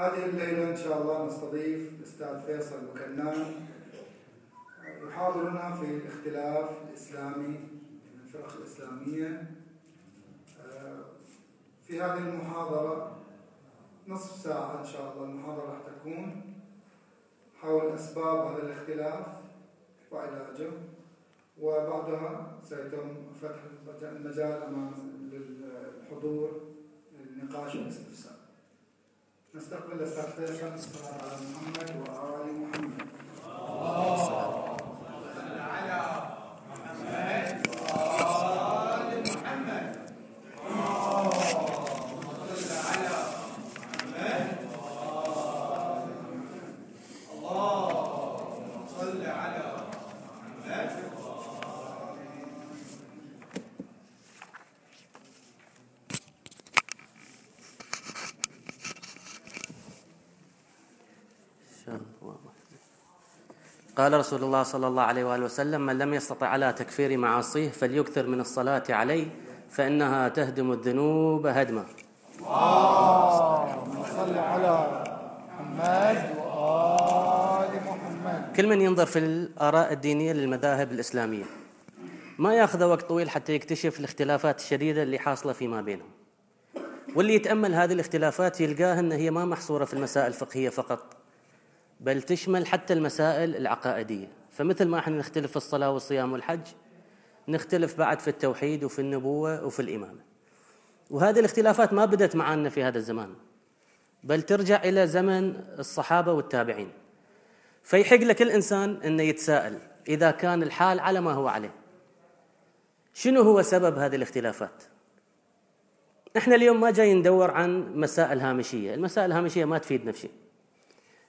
هذه الليلة إن شاء الله نستضيف الأستاذ فيصل بكنان يحاضرنا في الاختلاف الإسلامي الفرق الإسلامية. في هذه المحاضرة نصف ساعة إن شاء الله المحاضرة راح تكون حول أسباب هذا الاختلاف وعلاجه وبعدها سيتم فتح المجال أمام للحضور للنقاش والإستفسار. نستقبل فيصل الصلاة على محمد وآل محمد. قال رسول الله صلى الله عليه وآله وسلم من لم يستطع على تكفير معاصيه فليكثر من الصلاة عليه فإنها تهدم الذنوب هدما. اللهم صل على محمد وآل محمد كل من ينظر في الآراء الدينية للمذاهب الإسلامية ما يأخذ وقت طويل حتى يكتشف الاختلافات الشديدة اللي حاصلة فيما بينهم. واللي يتأمل هذه الاختلافات يلقاها إن هي ما محصورة في المسائل الفقهية فقط بل تشمل حتى المسائل العقائدية. فمثل ما إحنا نختلف في الصلاة والصيام والحج نختلف بعد في التوحيد وفي النبوة وفي الإمامة. وهذه الاختلافات ما بدت معنا في هذا الزمان بل ترجع إلى زمن الصحابة والتابعين. فيحق لكل إنسان إنه يتساءل إذا كان الحال على ما هو عليه. شنو هو سبب هذه الاختلافات؟ إحنا اليوم ما جاي ندور عن مسائل هامشية. المسائل الهامشية ما تفيدنا في شيء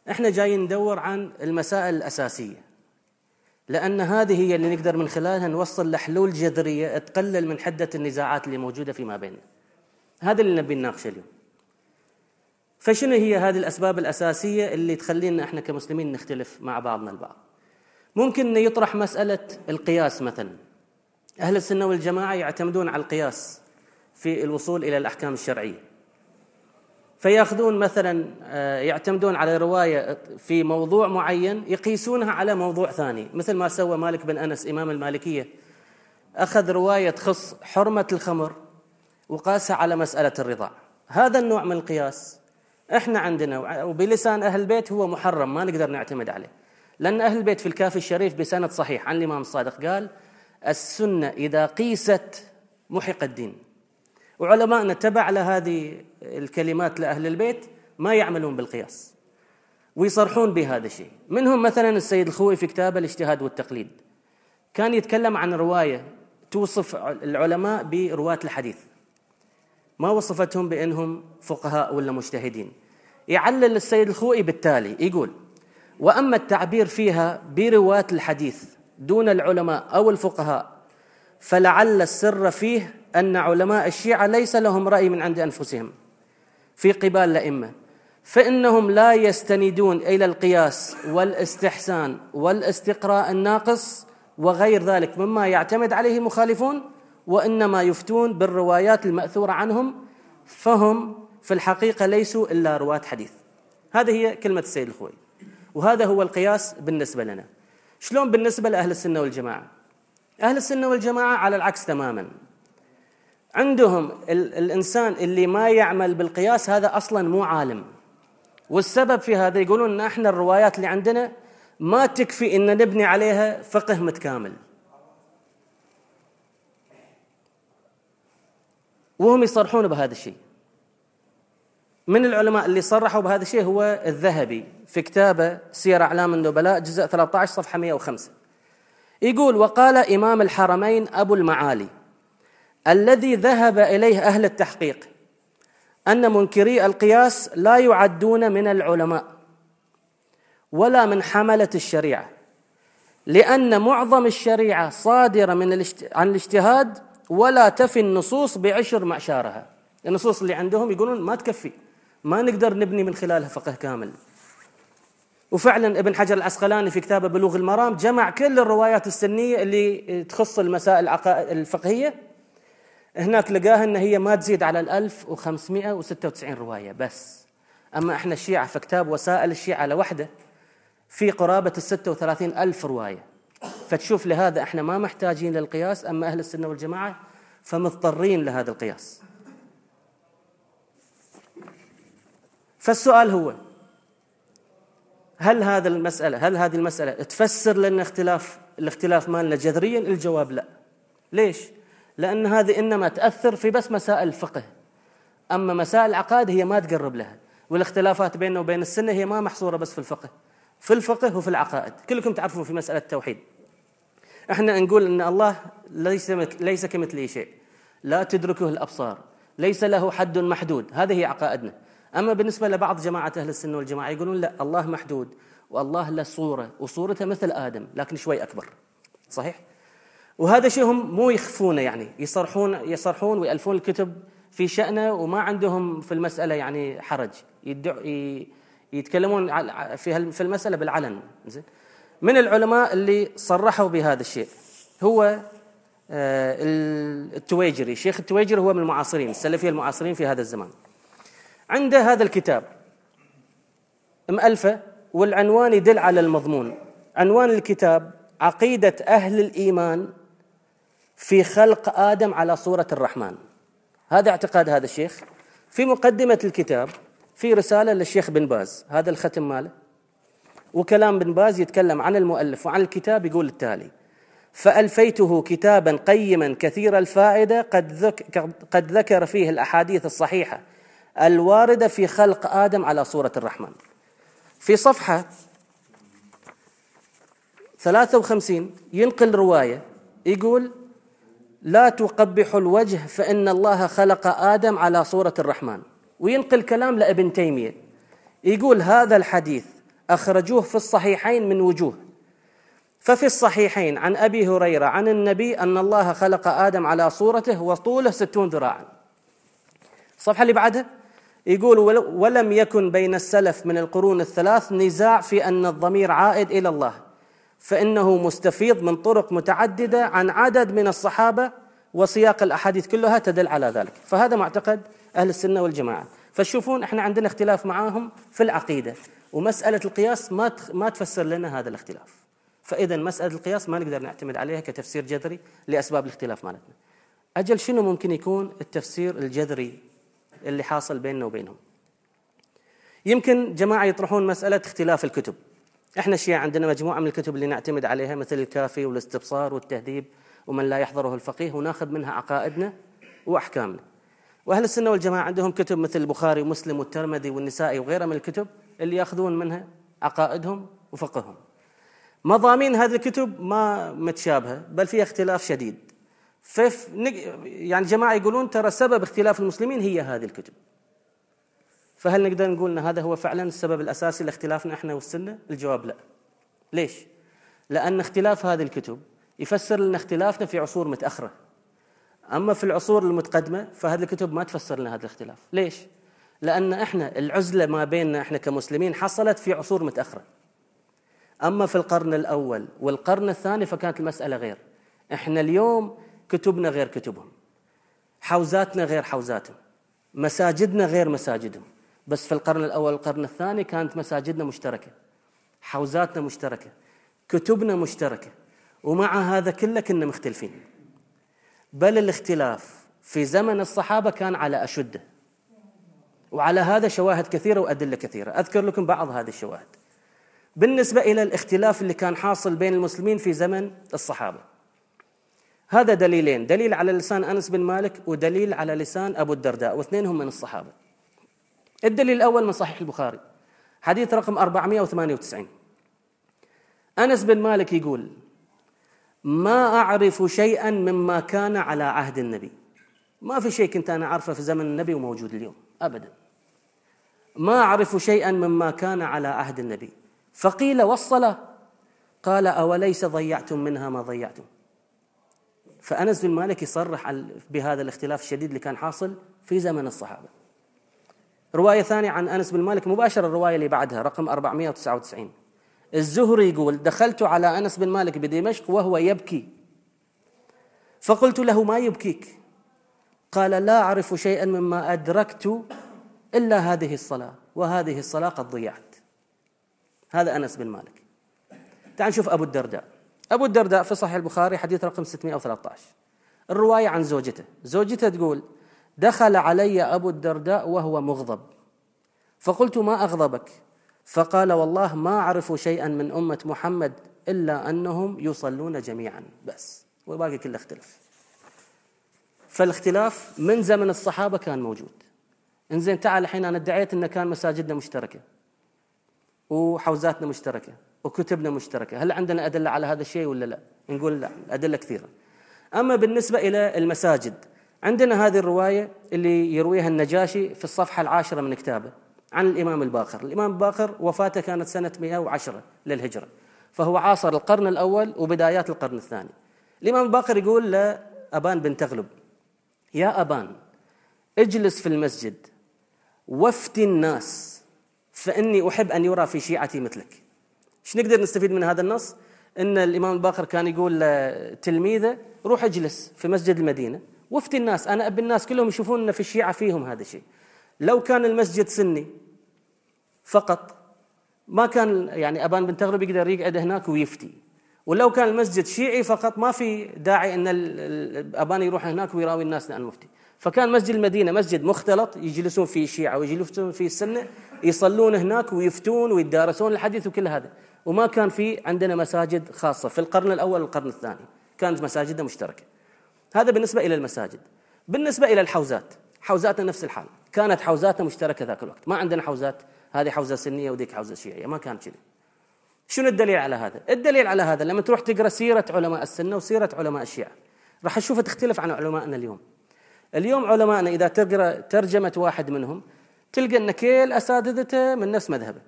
إحنا جايين ندور عن المسائل الأساسية لأن هذه هي اللي نقدر من خلالها نوصل لحلول جذرية تقلل من حدة النزاعات اللي موجودة فيما بيننا. هذا اللي نبي نناقشه اليوم. فشنو هي هذه الأسباب الأساسية اللي تخلينا إحنا كمسلمين نختلف مع بعضنا البعض؟ ممكن يطرح مسألة القياس مثلا. أهل السنة والجماعة يعتمدون على القياس في الوصول إلى الأحكام الشرعية. فياخذون مثلا يعتمدون على رواية في موضوع معين يقيسونها على موضوع ثاني. مثل ما سوى مالك بن أنس إمام المالكية. أخذ رواية تخص حرمة الخمر وقاسها على مسألة الرضاع. هذا النوع من القياس إحنا عندنا وبلسان أهل البيت هو محرم ما نقدر نعتمد عليه. لأن أهل البيت في الكافي الشريف بسند صحيح عن الإمام الصادق قال السنة إذا قيست محق الدين. وعلماءنا تبع لهذه الكلمات لأهل البيت ما يعملون بالقياس ويصرحون بهذا الشيء. منهم مثلا السيد الخوي في كتابه الاجتهاد والتقليد. كان يتكلم عن رواية توصف العلماء برواة الحديث. ما وصفتهم بأنهم فقهاء ولا مجتهدين. يعلل السيد الخوئي بالتالي يقول وأما التعبير فيها برواة الحديث دون العلماء أو الفقهاء فلعل السر فيه أن علماء الشيعة ليس لهم رأي من عند أنفسهم في قبال الأئمة. فإنهم لا يستندون إلى القياس والإستحسان والاستقراء الناقص وغير ذلك مما يعتمد عليه مخالفون وإنما يفتون بالروايات المأثورة عنهم فهم في الحقيقة ليسوا إلا رواة حديث. هذه هي كلمة السيد الخوي وهذا هو القياس بالنسبة لنا. شلون بالنسبة لأهل السنة والجماعة؟ أهل السنة والجماعة على العكس تماما. عندهم الإنسان اللي ما يعمل بالقياس هذا أصلا مو عالم. والسبب في هذا يقولون أن إحنا الروايات اللي عندنا ما تكفي أن نبني عليها فقه متكامل. وهم يصرحون بهذا الشيء. من العلماء اللي صرحوا بهذا الشيء هو الذهبي في كتابه سير أعلام النبلاء جزء 13 صفحة 105 يقول وقال إمام الحرمين أبو المعالي الذي ذهب إليه أهل التحقيق أن منكري القياس لا يعدون من العلماء ولا من حملة الشريعة لأن معظم الشريعة صادرة من. عن الاجتهاد ولا تفي النصوص بعشر معشارها النصوص اللي عندهم يقولون ما تكفي ما نقدر نبني من خلالها فقه كامل وفعلا ابن حجر العسقلاني في كتابه بلوغ المرام جمع كل الروايات السنية اللي تخص المسائل الفقهية هناك لقاها إن هي ما تزيد على ال 1596 رواية بس. أما إحنا الشيعة في كتاب وسائل الشيعة لوحده في قرابة الستة وثلاثين ألف رواية. فتشوف لهذا إحنا ما محتاجين للقياس أما أهل السنة والجماعة فمضطرين لهذا القياس. فالسؤال هو هل هذا المسألة هل هذه المسألة تفسر لنا اختلاف الاختلاف مالنا جذريا؟ الجواب لا. ليش؟ لأن هذه إنما تأثر في بس مسائل الفقه. أما مسائل العقائد هي ما تقرب لها والاختلافات بيننا وبين السنة هي ما محصورة بس في الفقه. في الفقه وفي العقائد. كلكم تعرفون في مسألة التوحيد. إحنا نقول إن الله ليس ليس كمثله شيء. لا تدركه الأبصار. ليس له حد محدود. هذه هي عقائدنا. أما بالنسبة لبعض جماعة أهل السنة والجماعة يقولون لا الله محدود والله له صورة وصورته مثل آدم لكن شوي أكبر. صحيح؟ وهذا شيء هم مو يخفونه يعني يصرحون يصرحون ويألفون الكتب في شأنه وما عندهم في المسألة يعني حرج. يتكلمون في في المسألة بالعلن. زين؟ من العلماء اللي صرحوا بهذا الشيء هو آه، التويجري. الشيخ التويجري هو من المعاصرين السلفية المعاصرين في هذا الزمان. عنده هذا الكتاب. مؤلفة والعنوان يدل على المضمون. عنوان الكتاب عقيدة أهل الإيمان في خلق آدم على صورة الرحمن. هذا اعتقاد هذا الشيخ. في مقدمة الكتاب في رسالة للشيخ بن باز. هذا الختم ماله. وكلام بن باز يتكلم عن المؤلف وعن الكتاب يقول التالي فألفيته كتابا قيما كثير الفائدة قد, ذك قد ذكر فيه الأحاديث الصحيحة الواردة في خلق آدم على صورة الرحمن. في صفحة 53 ينقل رواية يقول لا تقبح الوجه فإن الله خلق آدم على صورة الرحمن. وينقل كلام لابن تيمية. يقول هذا الحديث أخرجوه في الصحيحين من وجوه. ففي الصحيحين عن أبي هريرة عن النبي أن الله خلق آدم على صورته وطوله ستون ذراعا. الصفحة اللي بعدها يقول ولم يكن بين السلف من القرون الثلاث نزاع في أن الضمير عائد إلى الله. فإنه مستفيض من طرق متعددة عن عدد من الصحابة وسياق الأحاديث كلها تدل على ذلك. فهذا معتقد أهل السنة والجماعة. فتشوفون إحنا عندنا اختلاف معاهم في العقيدة ومسألة القياس ما ما تفسر لنا هذا الاختلاف. فإذا مسألة القياس ما نقدر نعتمد عليها كتفسير جذري لأسباب الاختلاف مالتنا. أجل شنو ممكن يكون التفسير الجذري اللي حاصل بيننا وبينهم؟ يمكن جماعة يطرحون مسألة اختلاف الكتب. إحنا الشيعة عندنا مجموعة من الكتب اللي نعتمد عليها مثل الكافي والاستبصار والتهذيب ومن لا يحضره الفقيه وناخذ منها عقائدنا وأحكامنا. وأهل السنة والجماعة عندهم كتب مثل البخاري ومسلم والترمذي والنسائي وغيرها من الكتب اللي يأخذون منها عقائدهم وفقههم. مضامين هذه الكتب ما متشابهة بل فيها اختلاف شديد. فف يعني جماعة يقولون ترى سبب اختلاف المسلمين هي هذه الكتب. فهل نقدر نقول إن هذا هو فعلا السبب الأساسي لاختلافنا إحنا والسنة؟ الجواب لا. ليش؟ لأن اختلاف هذه الكتب يفسر لنا اختلافنا في عصور متأخرة. أما في العصور المتقدمة فهذه الكتب ما تفسر لنا هذا الاختلاف. ليش؟ لأن إحنا العزلة ما بيننا إحنا كمسلمين حصلت في عصور متأخرة. أما في القرن الأول والقرن الثاني فكانت المسألة غير. إحنا اليوم كتبنا غير كتبهم. حوزاتنا غير حوزاتهم. مساجدنا غير مساجدهم. بس في القرن الأول والقرن الثاني كانت مساجدنا مشتركة حوزاتنا مشتركة كتبنا مشتركة ومع هذا كله كنا مختلفين. بل الاختلاف في زمن الصحابة كان على أشده. وعلى هذا شواهد كثيرة وأدلة كثيرة. أذكر لكم بعض هذه الشواهد. بالنسبة إلى الاختلاف اللي كان حاصل بين المسلمين في زمن الصحابة. هذا دليلين دليل على لسان أنس بن مالك ودليل على لسان أبو الدرداء واثنينهم من الصحابة. الدليل الأول من صحيح البخاري حديث رقم 498 أنس بن مالك يقول ما أعرف شيئا مما كان على عهد النبي. ما في شيء كنت أنا أعرفه في زمن النبي وموجود اليوم أبدا. ما أعرف شيئا مما كان على عهد النبي. فقيل والصلاة. قال أوليس ضيعتم منها ما ضيعتم. فأنس بن مالك يصرح بهذا الاختلاف الشديد اللي كان حاصل في زمن الصحابة. رواية ثانية عن أنس بن مالك مباشرة الرواية اللي بعدها رقم 499 الزهري يقول دخلت على أنس بن مالك بدمشق وهو يبكي. فقلت له ما يبكيك؟ قال لا أعرف شيئا مما أدركت إلا هذه الصلاة وهذه الصلاة قد ضيعت. هذا أنس بن مالك. تعال نشوف أبو الدرداء. أبو الدرداء في صحيح البخاري حديث رقم 613 الرواية عن زوجته. زوجته تقول دخل علي أبو الدرداء وهو مغضب. فقلت ما أغضبك؟ فقال والله ما أعرف شيئا من أمة محمد إلا أنهم يصلون جميعا. بس. والباقي كله اختلف فالاختلاف من زمن الصحابة كان موجود. إنزين تعال الحين أنا ادعيت أن كان مساجدنا مشتركة. وحوزاتنا مشتركة. وكتبنا مشتركة. هل عندنا أدلة على هذا الشيء ولا لا؟ نقول لا. أدلة كثيرة. أما بالنسبة إلى المساجد عندنا هذه الرواية اللي يرويها النجاشي في الصفحة العاشرة من كتابه عن الإمام الباقر الإمام الباقر وفاته كانت سنة 110 للهجرة فهو عاصر القرن الأول وبدايات القرن الثاني. الإمام الباقر يقول لأبان بن تغلب يا أبان اجلس في المسجد وافتي الناس فإني أحب أن يرى في شيعتي مثلك. إيش نقدر نستفيد من هذا النص؟ إن الإمام الباقر كان يقول لتلميذه روح اجلس في مسجد المدينة. وافتي الناس. أنا أبي الناس كلهم يشوفون إن في الشيعه فيهم هذا الشيء. لو كان المسجد سني فقط ما كان يعني أبان بن تغلب يقدر يقعد هناك ويفتي. ولو كان المسجد شيعي فقط ما في داعي إن أبان يروح هناك ويراوي الناس عن المفتي. فكان مسجد المدينة مسجد مختلط يجلسون فيه الشيعه ويجلسون فيه السنة يصلون هناك ويفتون ويدارسون الحديث وكل هذا. وما كان في عندنا مساجد خاصة في القرن الأول والقرن الثاني. كانت مساجدنا مشتركة. هذا بالنسبة إلى المساجد. بالنسبة إلى الحوزات حوزاتنا نفس الحال. كانت حوزاتنا مشتركة ذاك الوقت. ما عندنا حوزات هذه حوزة سنية وذيك حوزة شيعية. ما كان كذي. شنو الدليل على هذا؟ الدليل على هذا لما تروح تقرأ سيرة علماء السنة وسيرة علماء الشيعة. راح تشوفها تختلف عن علمائنا اليوم. اليوم علمائنا إذا تقرأ ترجمة واحد منهم تلقى إن كل أساتذته من نفس مذهبه.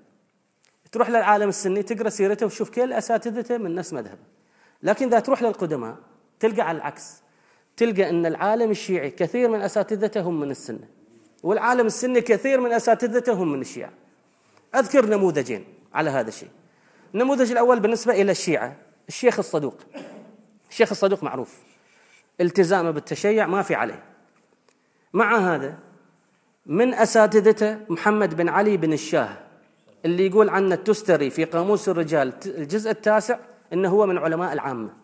تروح للعالم السني تقرأ سيرته وتشوف كل أساتذته من نفس مذهبه. لكن إذا تروح للقدماء تلقى على العكس. تلقى أن العالم الشيعي كثير من اساتذته هم من السنة والعالم السني كثير من اساتذته هم من الشيعة. أذكر نموذجين على هذا الشيء. النموذج الأول بالنسبة إلى الشيعة الشيخ الصدوق. الشيخ الصدوق معروف. التزامه بالتشيع ما في عليه. مع هذا من أساتذته محمد بن علي بن الشاه اللي يقول عنه التستري في قاموس الرجال الجزء التاسع إنه هو من علماء العامة.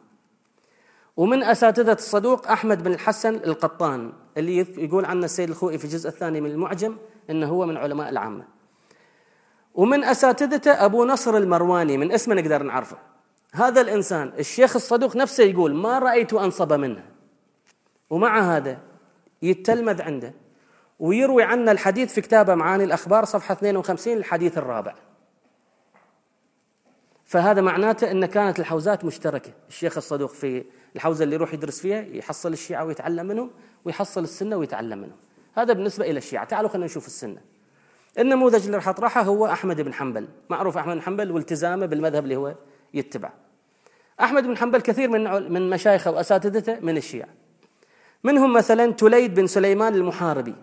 ومن أساتذة الصدوق أحمد بن الحسن القطان اللي يقول عنه السيد الخوئي في الجزء الثاني من المعجم إنه هو من علماء العامة. ومن اساتذته أبو نصر المرواني من اسمه نقدر نعرفه. هذا الإنسان الشيخ الصدوق نفسه يقول ما رأيت أنصب منه. ومع هذا يتلمذ عنده ويروي عنا الحديث في كتابه معاني الأخبار صفحة 52 الحديث الرابع. فهذا معناته أن كانت الحوزات مشتركة الشيخ الصدوق في الحوزة اللي يروح يدرس فيها يحصل الشيعة ويتعلم منهم ويحصل السنة ويتعلم منهم هذا بالنسبة إلى الشيعة. تعالوا خلينا نشوف السنة. النموذج اللي راح أطرحه هو أحمد بن حنبل. معروف أحمد بن حنبل والتزامه بالمذهب اللي هو يتبع أحمد بن حنبل كثير من من مشايخه وأساتذته من الشيعة. منهم مثلا تليد بن سليمان المحاربي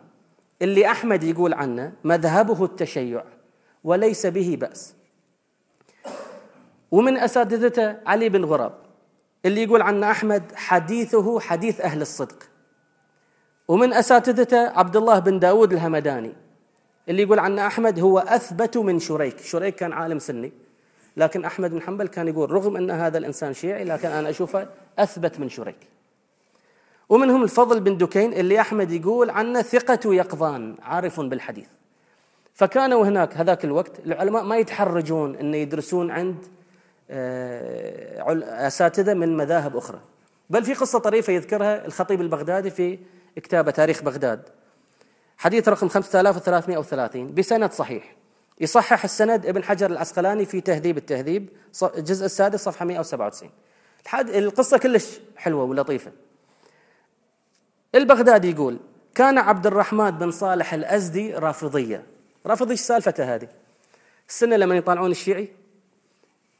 اللي أحمد يقول عنه مذهبه التشيع وليس به بأس. ومن أساتذته علي بن غراب. اللي يقول عنه أحمد حديثه حديث أهل الصدق. ومن أساتذته عبد الله بن داود الهمداني اللي يقول عنه أحمد هو أثبت من شريك. شريك كان عالم سني لكن أحمد بن حنبل كان يقول رغم أن هذا الإنسان شيعي لكن أنا أشوفه أثبت من شريك. ومنهم الفضل بن دكين اللي أحمد يقول عنه ثقة يقظان عارف بالحديث. فكانوا هناك هذاك الوقت العلماء ما يتحرجون أن يدرسون عند أساتذة من مذاهب أخرى. بل في قصة طريفة يذكرها الخطيب البغدادي في كتابه تاريخ بغداد. حديث رقم 5330 بسند صحيح. يصحح السند ابن حجر العسقلاني في تهذيب التهذيب الجزء السادس صفحة 197 القصة كلش حلوة ولطيفة. البغدادي يقول كان عبد الرحمن بن صالح الأزدي رافضية. رافضي إيش سالفته هذه؟ السنة لما يطالعون الشيعي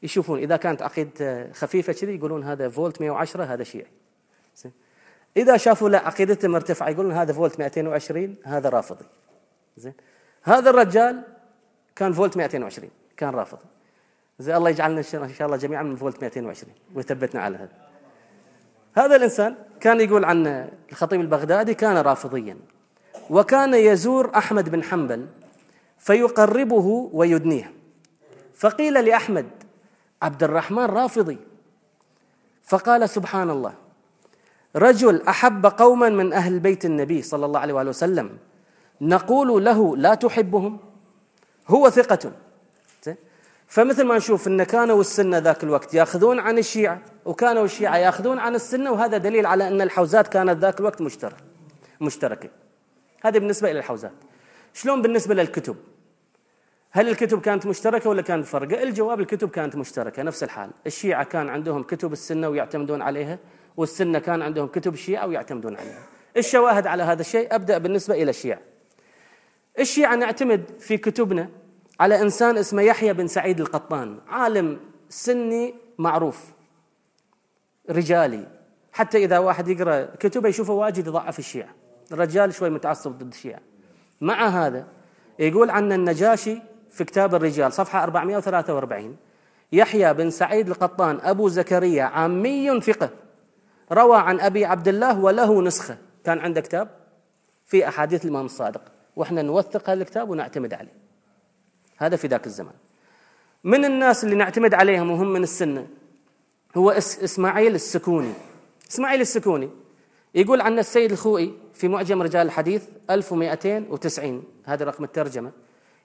يشوفون. إذا كانت عقيدته خفيفة كذي يقولون هذا فولت 110 هذا شيعي. إذا شافوا لا عقيدته مرتفعة يقولون هذا فولت 220 هذا رافضي. زين. هذا الرجال كان فولت 220 كان رافضي. زين الله يجعلنا إن شاء الله جميعا من فولت 220 ويثبتنا على هذا. هذا الإنسان كان يقول عن الخطيب البغدادي كان رافضيا وكان يزور أحمد بن حنبل فيقربه ويدنيه. فقيل لأحمد عبد الرحمن رافضي. فقال سبحان الله رجل أحب قوما من أهل بيت النبي صلى الله عليه وآله وسلم نقول له لا تحبهم؟ هو ثقة. فمثل ما نشوف إن كانوا السنة ذاك الوقت يأخذون عن الشيعة وكانوا الشيعة يأخذون عن السنة وهذا دليل على إن الحوزات كانت ذاك الوقت مشتركه مشتركة. هذه بالنسبة إلى الحوزات. شلون بالنسبة للكتب؟ هل الكتب كانت مشتركة ولا كانت فرقه الجواب الكتب كانت مشتركة نفس الحال. الشيعة كان عندهم كتب السنة ويعتمدون عليها والسنة كان عندهم كتب الشيعة ويعتمدون عليها. الشواهد على هذا الشيء أبدأ بالنسبة إلى الشيعة. الشيعة نعتمد في كتبنا على إنسان اسمه يحيى بن سعيد القطان عالم سني معروف رجالي. حتى إذا واحد يقرأ كتبه يشوفه واجد يضعف الشيعة. الرجال شوي متعصب ضد الشيعة. مع هذا يقول عن النجاشي في كتاب الرجال صفحة 443 يحيى بن سعيد القطان أبو زكريا عامي فقه. روى عن أبي عبد الله وله نسخة. كان عنده كتاب في أحاديث الإمام الصادق. وإحنا نوثق هذا الكتاب ونعتمد عليه. هذا في ذاك الزمان من الناس اللي نعتمد عليهم وهم من السنة هو إسماعيل السكوني. إسماعيل السكوني يقول عن السيد الخوئي في معجم رجال الحديث 1290 هذا رقم الترجمة.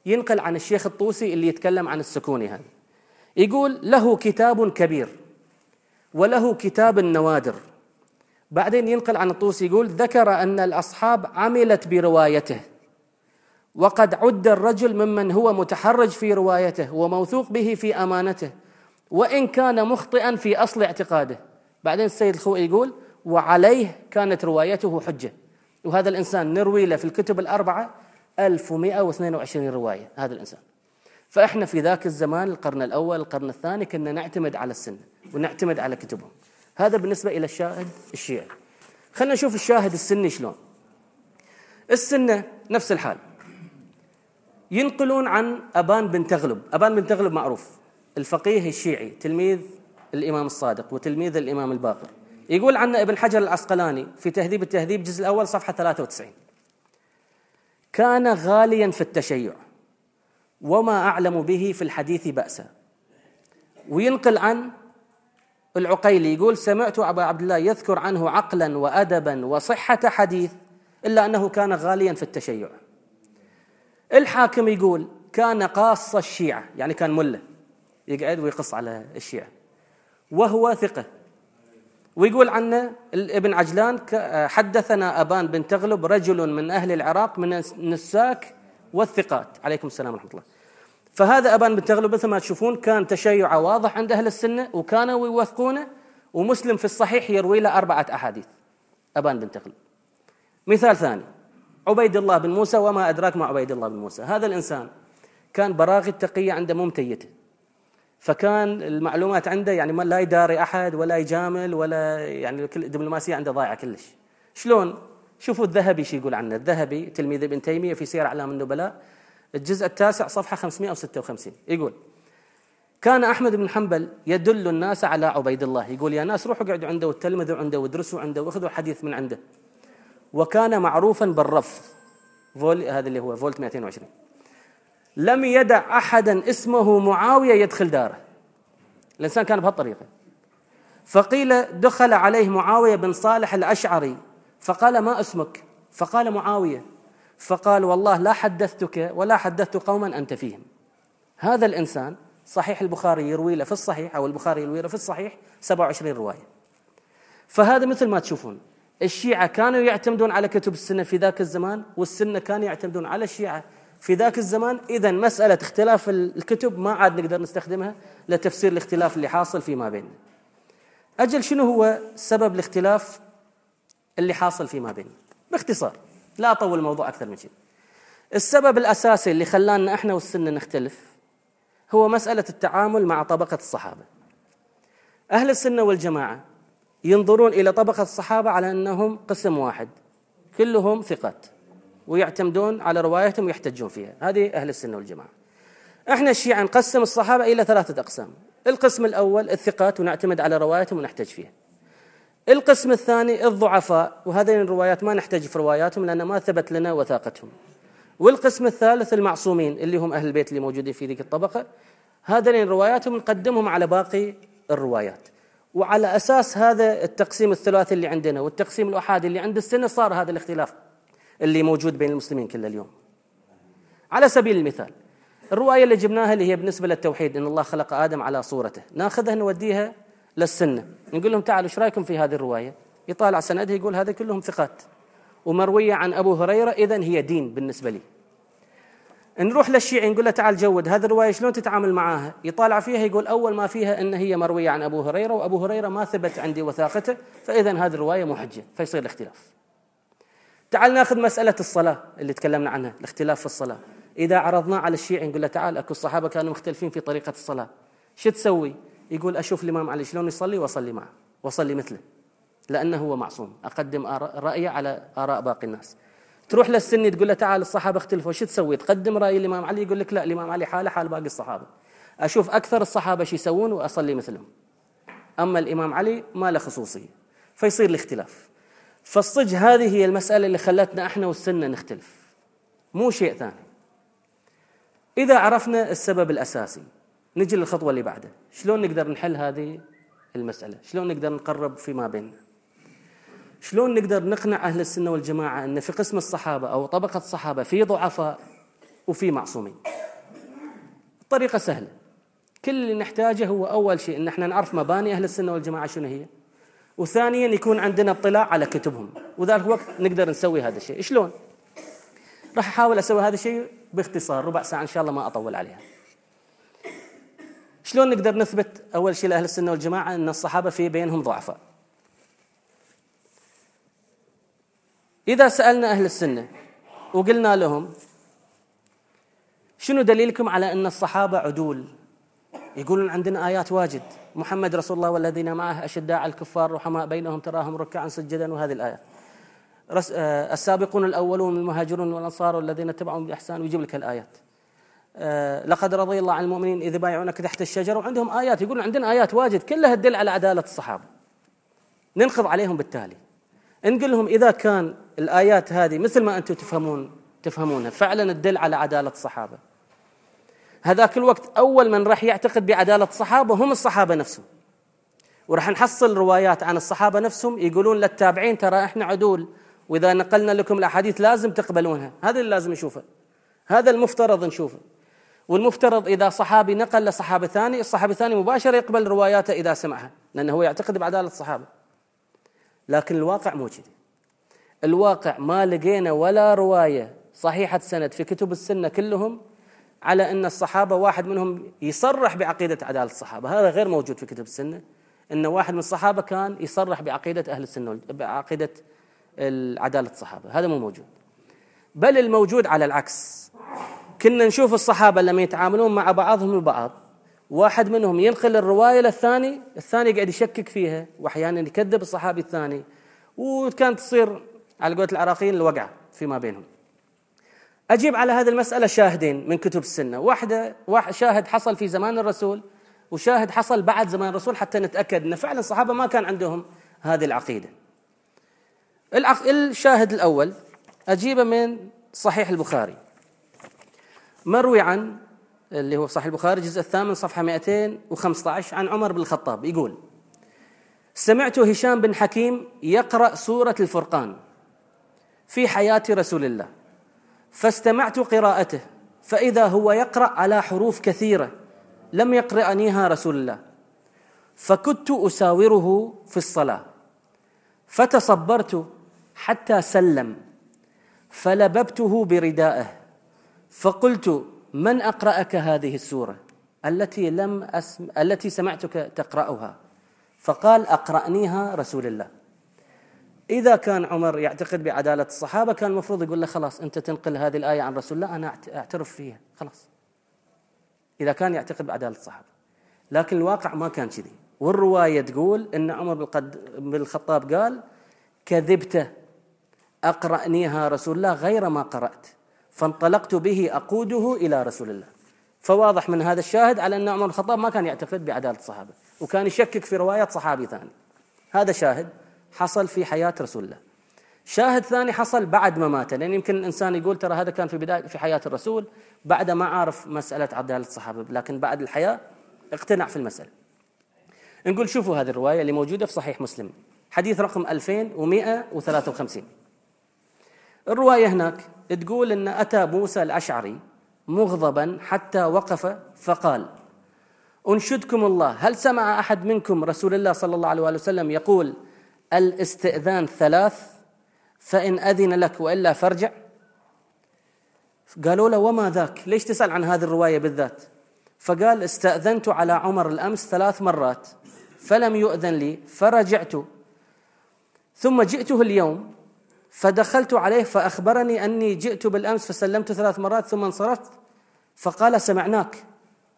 ينقل عن الشيخ الطوسي اللي يتكلم عن السكوني هذا يقول له كتاب كبير وله كتاب النوادر بعدين ينقل عن الطوسي يقول ذكر أن الأصحاب عملت بروايته. وقد عد الرجل ممن هو متحرج في روايته وموثوق به في أمانته. وإن كان مخطئا في أصل اعتقاده. بعدين السيد الخوئي يقول وعليه كانت روايته حجة. وهذا الإنسان نروي له في الكتب الأربعة 1122 رواية هذا الإنسان. فإحنا في ذاك الزمان القرن الأول القرن الثاني كنا نعتمد على السنة ونعتمد على كتبهم. هذا بالنسبة إلى الشاهد الشيعي. خلينا نشوف الشاهد السني شلون. السنة نفس الحال. ينقلون عن أبان بن تغلب. أبان بن تغلب معروف. الفقيه الشيعي تلميذ الإمام الصادق وتلميذ الإمام الباقر. يقول عنه ابن حجر العسقلاني في تهذيب التهذيب الجزء الأول صفحة 93 كان غاليا في التشيع. وما أعلم به في الحديث بأسا وينقل عن العقيلي يقول سمعت أبا عبد الله يذكر عنه عقلا وأدبا وصحة حديث إلا أنه كان غاليا في التشيع. الحاكم يقول كان قاص الشيعة. يعني كان ملة. يقعد ويقص على الشيعة. وهو ثقة. ويقول عنه ابن عجلان حدثنا أبان بن تغلب رجل من أهل العراق من النساك والثقات. عليكم السلام ورحمة الله. فهذا أبان بن تغلب مثل ما تشوفون كان تشيع واضح عند أهل السنة وكانوا يوثقونه ومسلم في الصحيح يروي له أربعة أحاديث. أبان بن تغلب. مثال ثاني. عبيد الله بن موسى وما أدراك ما عبيد الله بن موسى. هذا الإنسان كان براغي التقية عنده مو متيته فكان المعلومات عنده يعني لا يداري أحد ولا يجامل ولا يعني الدبلوماسية عنده ضايعة كلش. شلون؟ شوفوا الذهبي شو يقول عنه. الذهبي تلميذ ابن تيمية في سير أعلام النبلاء. الجزء التاسع صفحة 556 يقول كان أحمد بن حنبل يدل الناس على عبيد الله. يقول يا ناس روحوا اقعدوا عنده وتلمذوا عنده وادرسوا عنده واخذوا حديث من عنده. وكان معروفا بالرفض. فول هذا اللي هو فولت 220 لم يدع أحدا اسمه معاوية يدخل داره. الإنسان كان بهالطريقة. فقيل دخل عليه معاوية بن صالح الأشعري فقال ما اسمك؟ فقال معاوية. فقال والله لا حدثتك ولا حدثت قوما أنت فيهم. هذا الإنسان صحيح البخاري يروي له في الصحيح أو البخاري يروي له في الصحيح 27 رواية. فهذا مثل ما تشوفون الشيعة كانوا يعتمدون على كتب السنة في ذاك الزمان والسنة كانوا يعتمدون على الشيعة. في ذاك الزمان إذا مسألة اختلاف الكتب ما عاد نقدر نستخدمها لتفسير الاختلاف اللي حاصل فيما بيننا. أجل شنو هو سبب الاختلاف اللي حاصل فيما بيننا؟ باختصار لا أطول الموضوع أكثر من شيء. السبب الأساسي اللي خلانا إحنا والسنة نختلف هو مسألة التعامل مع طبقة الصحابة. أهل السنة والجماعة ينظرون إلى طبقة الصحابة على أنهم قسم واحد كلهم ثقات. ويعتمدون على روايتهم ويحتجون فيها. هذه أهل السنة والجماعة. إحنا الشيعة نقسم الصحابة إلى ثلاثة أقسام. القسم الأول الثقات ونعتمد على روايتهم ونحتج فيها. القسم الثاني الضعفاء وهذين الروايات ما نحتاج في رواياتهم لأن ما ثبت لنا وثاقتهم. والقسم الثالث المعصومين اللي هم أهل البيت اللي موجودين في ذيك الطبقة هذين رواياتهم نقدمهم على باقي الروايات. وعلى أساس هذا التقسيم الثلاثي اللي عندنا والتقسيم الأحادي اللي عند السنة صار هذا الاختلاف. اللي موجود بين المسلمين كل اليوم. على سبيل المثال الرواية اللي جبناها اللي هي بالنسبة للتوحيد إن الله خلق آدم على صورته. ناخذها نوديها للسنة. نقول لهم تعالوا إيش رأيكم في هذه الرواية؟ يطالع سندها يقول هذا كلهم ثقات. ومروية عن أبو هريرة إذا هي دين بالنسبة لي. نروح للشيعي نقول له تعال جود هذه الرواية شلون تتعامل معاها؟ يطالع فيها يقول أول ما فيها أن هي مروية عن أبو هريرة وأبو هريرة ما ثبت عندي وثاقته فإذا هذه الرواية محجة فيصير الاختلاف. تعال ناخذ مسألة الصلاة اللي تكلمنا عنها الاختلاف في الصلاة. إذا عرضناه على الشيعي نقول له تعال أكو الصحابة كانوا مختلفين في طريقة الصلاة. شو تسوي؟ يقول أشوف الإمام علي شلون يصلي وأصلي معه وأصلي مثله لأنه هو معصوم. أقدم رأيه على آراء باقي الناس. تروح للسني تقول له تعال الصحابة اختلفوا شو تسوي؟ تقدم رأي الإمام علي يقول لك لا الإمام علي حاله حال باقي الصحابة. أشوف أكثر الصحابة شو يسوون وأصلي مثلهم. أما الإمام علي ما له خصوصية فيصير الاختلاف. فالصج هذه هي المسألة اللي خلتنا إحنا والسنة نختلف. مو شيء ثاني. إذا عرفنا السبب الأساسي نجي للخطوة اللي بعدها. شلون نقدر نحل هذه المسألة؟ شلون نقدر نقرب فيما بيننا؟ شلون نقدر نقنع أهل السنة والجماعة أن في قسم الصحابة أو طبقة الصحابة في ضعفاء وفي معصومين؟ الطريقة سهلة. كل اللي نحتاجه هو أول شيء أن إحنا نعرف مباني أهل السنة والجماعة شنو هي. وثانيا يكون عندنا اطلاع على كتبهم. وذلك الوقت نقدر نسوي هذا الشيء. شلون؟ راح أحاول أسوي هذا الشيء باختصار. ربع ساعة إن شاء الله ما أطول عليها. شلون نقدر نثبت أول شيء لأهل السنة والجماعة؟ إن الصحابة في بينهم ضعفاء. إذا سألنا أهل السنة وقلنا لهم شنو دليلكم على إن الصحابة عدول؟ يقولون عندنا آيات واجد. محمد رسول الله والذين معه أشداء على الكفار رحماء بينهم تراهم ركعا سجدا وهذه الايات آه، السابقون الأولون المهاجرون والأنصار والذين اتبعهم بإحسان ويجيب لك الآيات. آه، لقد رضي الله عن المؤمنين إذ بايعونك تحت الشجرة وعندهم آيات يقولون عندنا آيات واجد. كلها تدل على عدالة الصحابة. ننقض عليهم بالتالي. نقول لهم إذا كان الآيات هذه مثل ما أنتم تفهمون تفهمونها. فعلا تدل على عدالة الصحابة. هذاك الوقت أول من راح يعتقد بعدالة الصحابة هم الصحابة نفسهم. وراح نحصل روايات عن الصحابة نفسهم يقولون للتابعين ترى إحنا عدول وإذا نقلنا لكم الأحاديث لازم تقبلونها. هذا اللي لازم نشوفه. هذا المفترض نشوفه. والمفترض إذا صحابي نقل لصحابي ثاني الصحابي الثاني مباشرة يقبل رواياته إذا سمعها لأنه هو يعتقد بعدالة الصحابة. لكن الواقع مو كذي الواقع ما لقينا ولا رواية صحيحة سند في كتب السنة كلهم على أن الصحابة واحد منهم يصرح بعقيدة عداله الصحابة. هذا غير موجود في كتب السنة أن واحد من الصحابة كان يصرح بعقيدة أهل السنة بعقيدة عداله الصحابة. هذا مو موجود. بل الموجود على العكس. كنا نشوف الصحابة لما يتعاملون مع بعضهم البعض واحد منهم ينقل الرواية للثاني الثاني قاعد يشكك فيها وأحيانا يكذب الصحابي الثاني وكانت تصير على قولة العراقيين الوقعة فيما بينهم. أجيب على هذه المسألة شاهدين من كتب السنة. واحدة واحد شاهد حصل في زمان الرسول وشاهد حصل بعد زمان الرسول حتى نتأكد إن فعلا الصحابة ما كان عندهم هذه العقيدة. الشاهد الأول اجيبه من صحيح البخاري. مروي عن اللي هو صحيح البخاري الجزء الثامن صفحة 215 عن عمر بن الخطاب. يقول سمعت هشام بن حكيم يقرأ سورة الفرقان في حياة رسول الله. فاستمعت قراءته فإذا هو يقرأ على حروف كثيرة لم يقرأنيها رسول الله. فكنت أساوره في الصلاة. فتصبرت حتى سلم. فلببته بردائه. فقلت من أقرأك هذه السورة؟ التي لم أسم التي سمعتك تقرأها. فقال أقرأنيها رسول الله. إذا كان عمر يعتقد بعدالة الصحابة كان المفروض يقول له خلاص أنت تنقل هذه الآية عن رسول الله أنا أعترف فيها خلاص. إذا كان يعتقد بعدالة الصحابة. لكن الواقع ما كان كذي. والرواية تقول أن عمر بن الخطاب قال كذبت أقرأنيها رسول الله غير ما قرأت فانطلقت به أقوده إلى رسول الله. فواضح من هذا الشاهد على أن عمر الخطاب ما كان يعتقد بعدالة الصحابة وكان يشكك في روايات صحابي ثاني. هذا شاهد. حصل في حياة رسول الله. شاهد ثاني حصل بعد ما مات. لأن يمكن الإنسان يقول ترى هذا كان في بداية في حياة الرسول بعد ما عارف مسألة عداله الصحابه لكن بعد الحياة اقتنع في المسألة. نقول شوفوا هذه الرواية اللي موجودة في صحيح مسلم. حديث رقم 2153 الرواية هناك تقول إن أتى موسى الأشعري مغضبا حتى وقف فقال أنشدكم الله هل سمع أحد منكم رسول الله صلى الله عليه وسلم يقول الاستئذان ثلاث فإن أذن لك وإلا فارجع. قالوا له وما ذاك؟ ليش تسأل عن هذه الرواية بالذات؟ فقال استأذنت على عمر الأمس ثلاث مرات فلم يؤذن لي فرجعت. ثم جئته اليوم فدخلت عليه فأخبرني أني جئت بالأمس فسلمت ثلاث مرات ثم انصرفت فقال سمعناك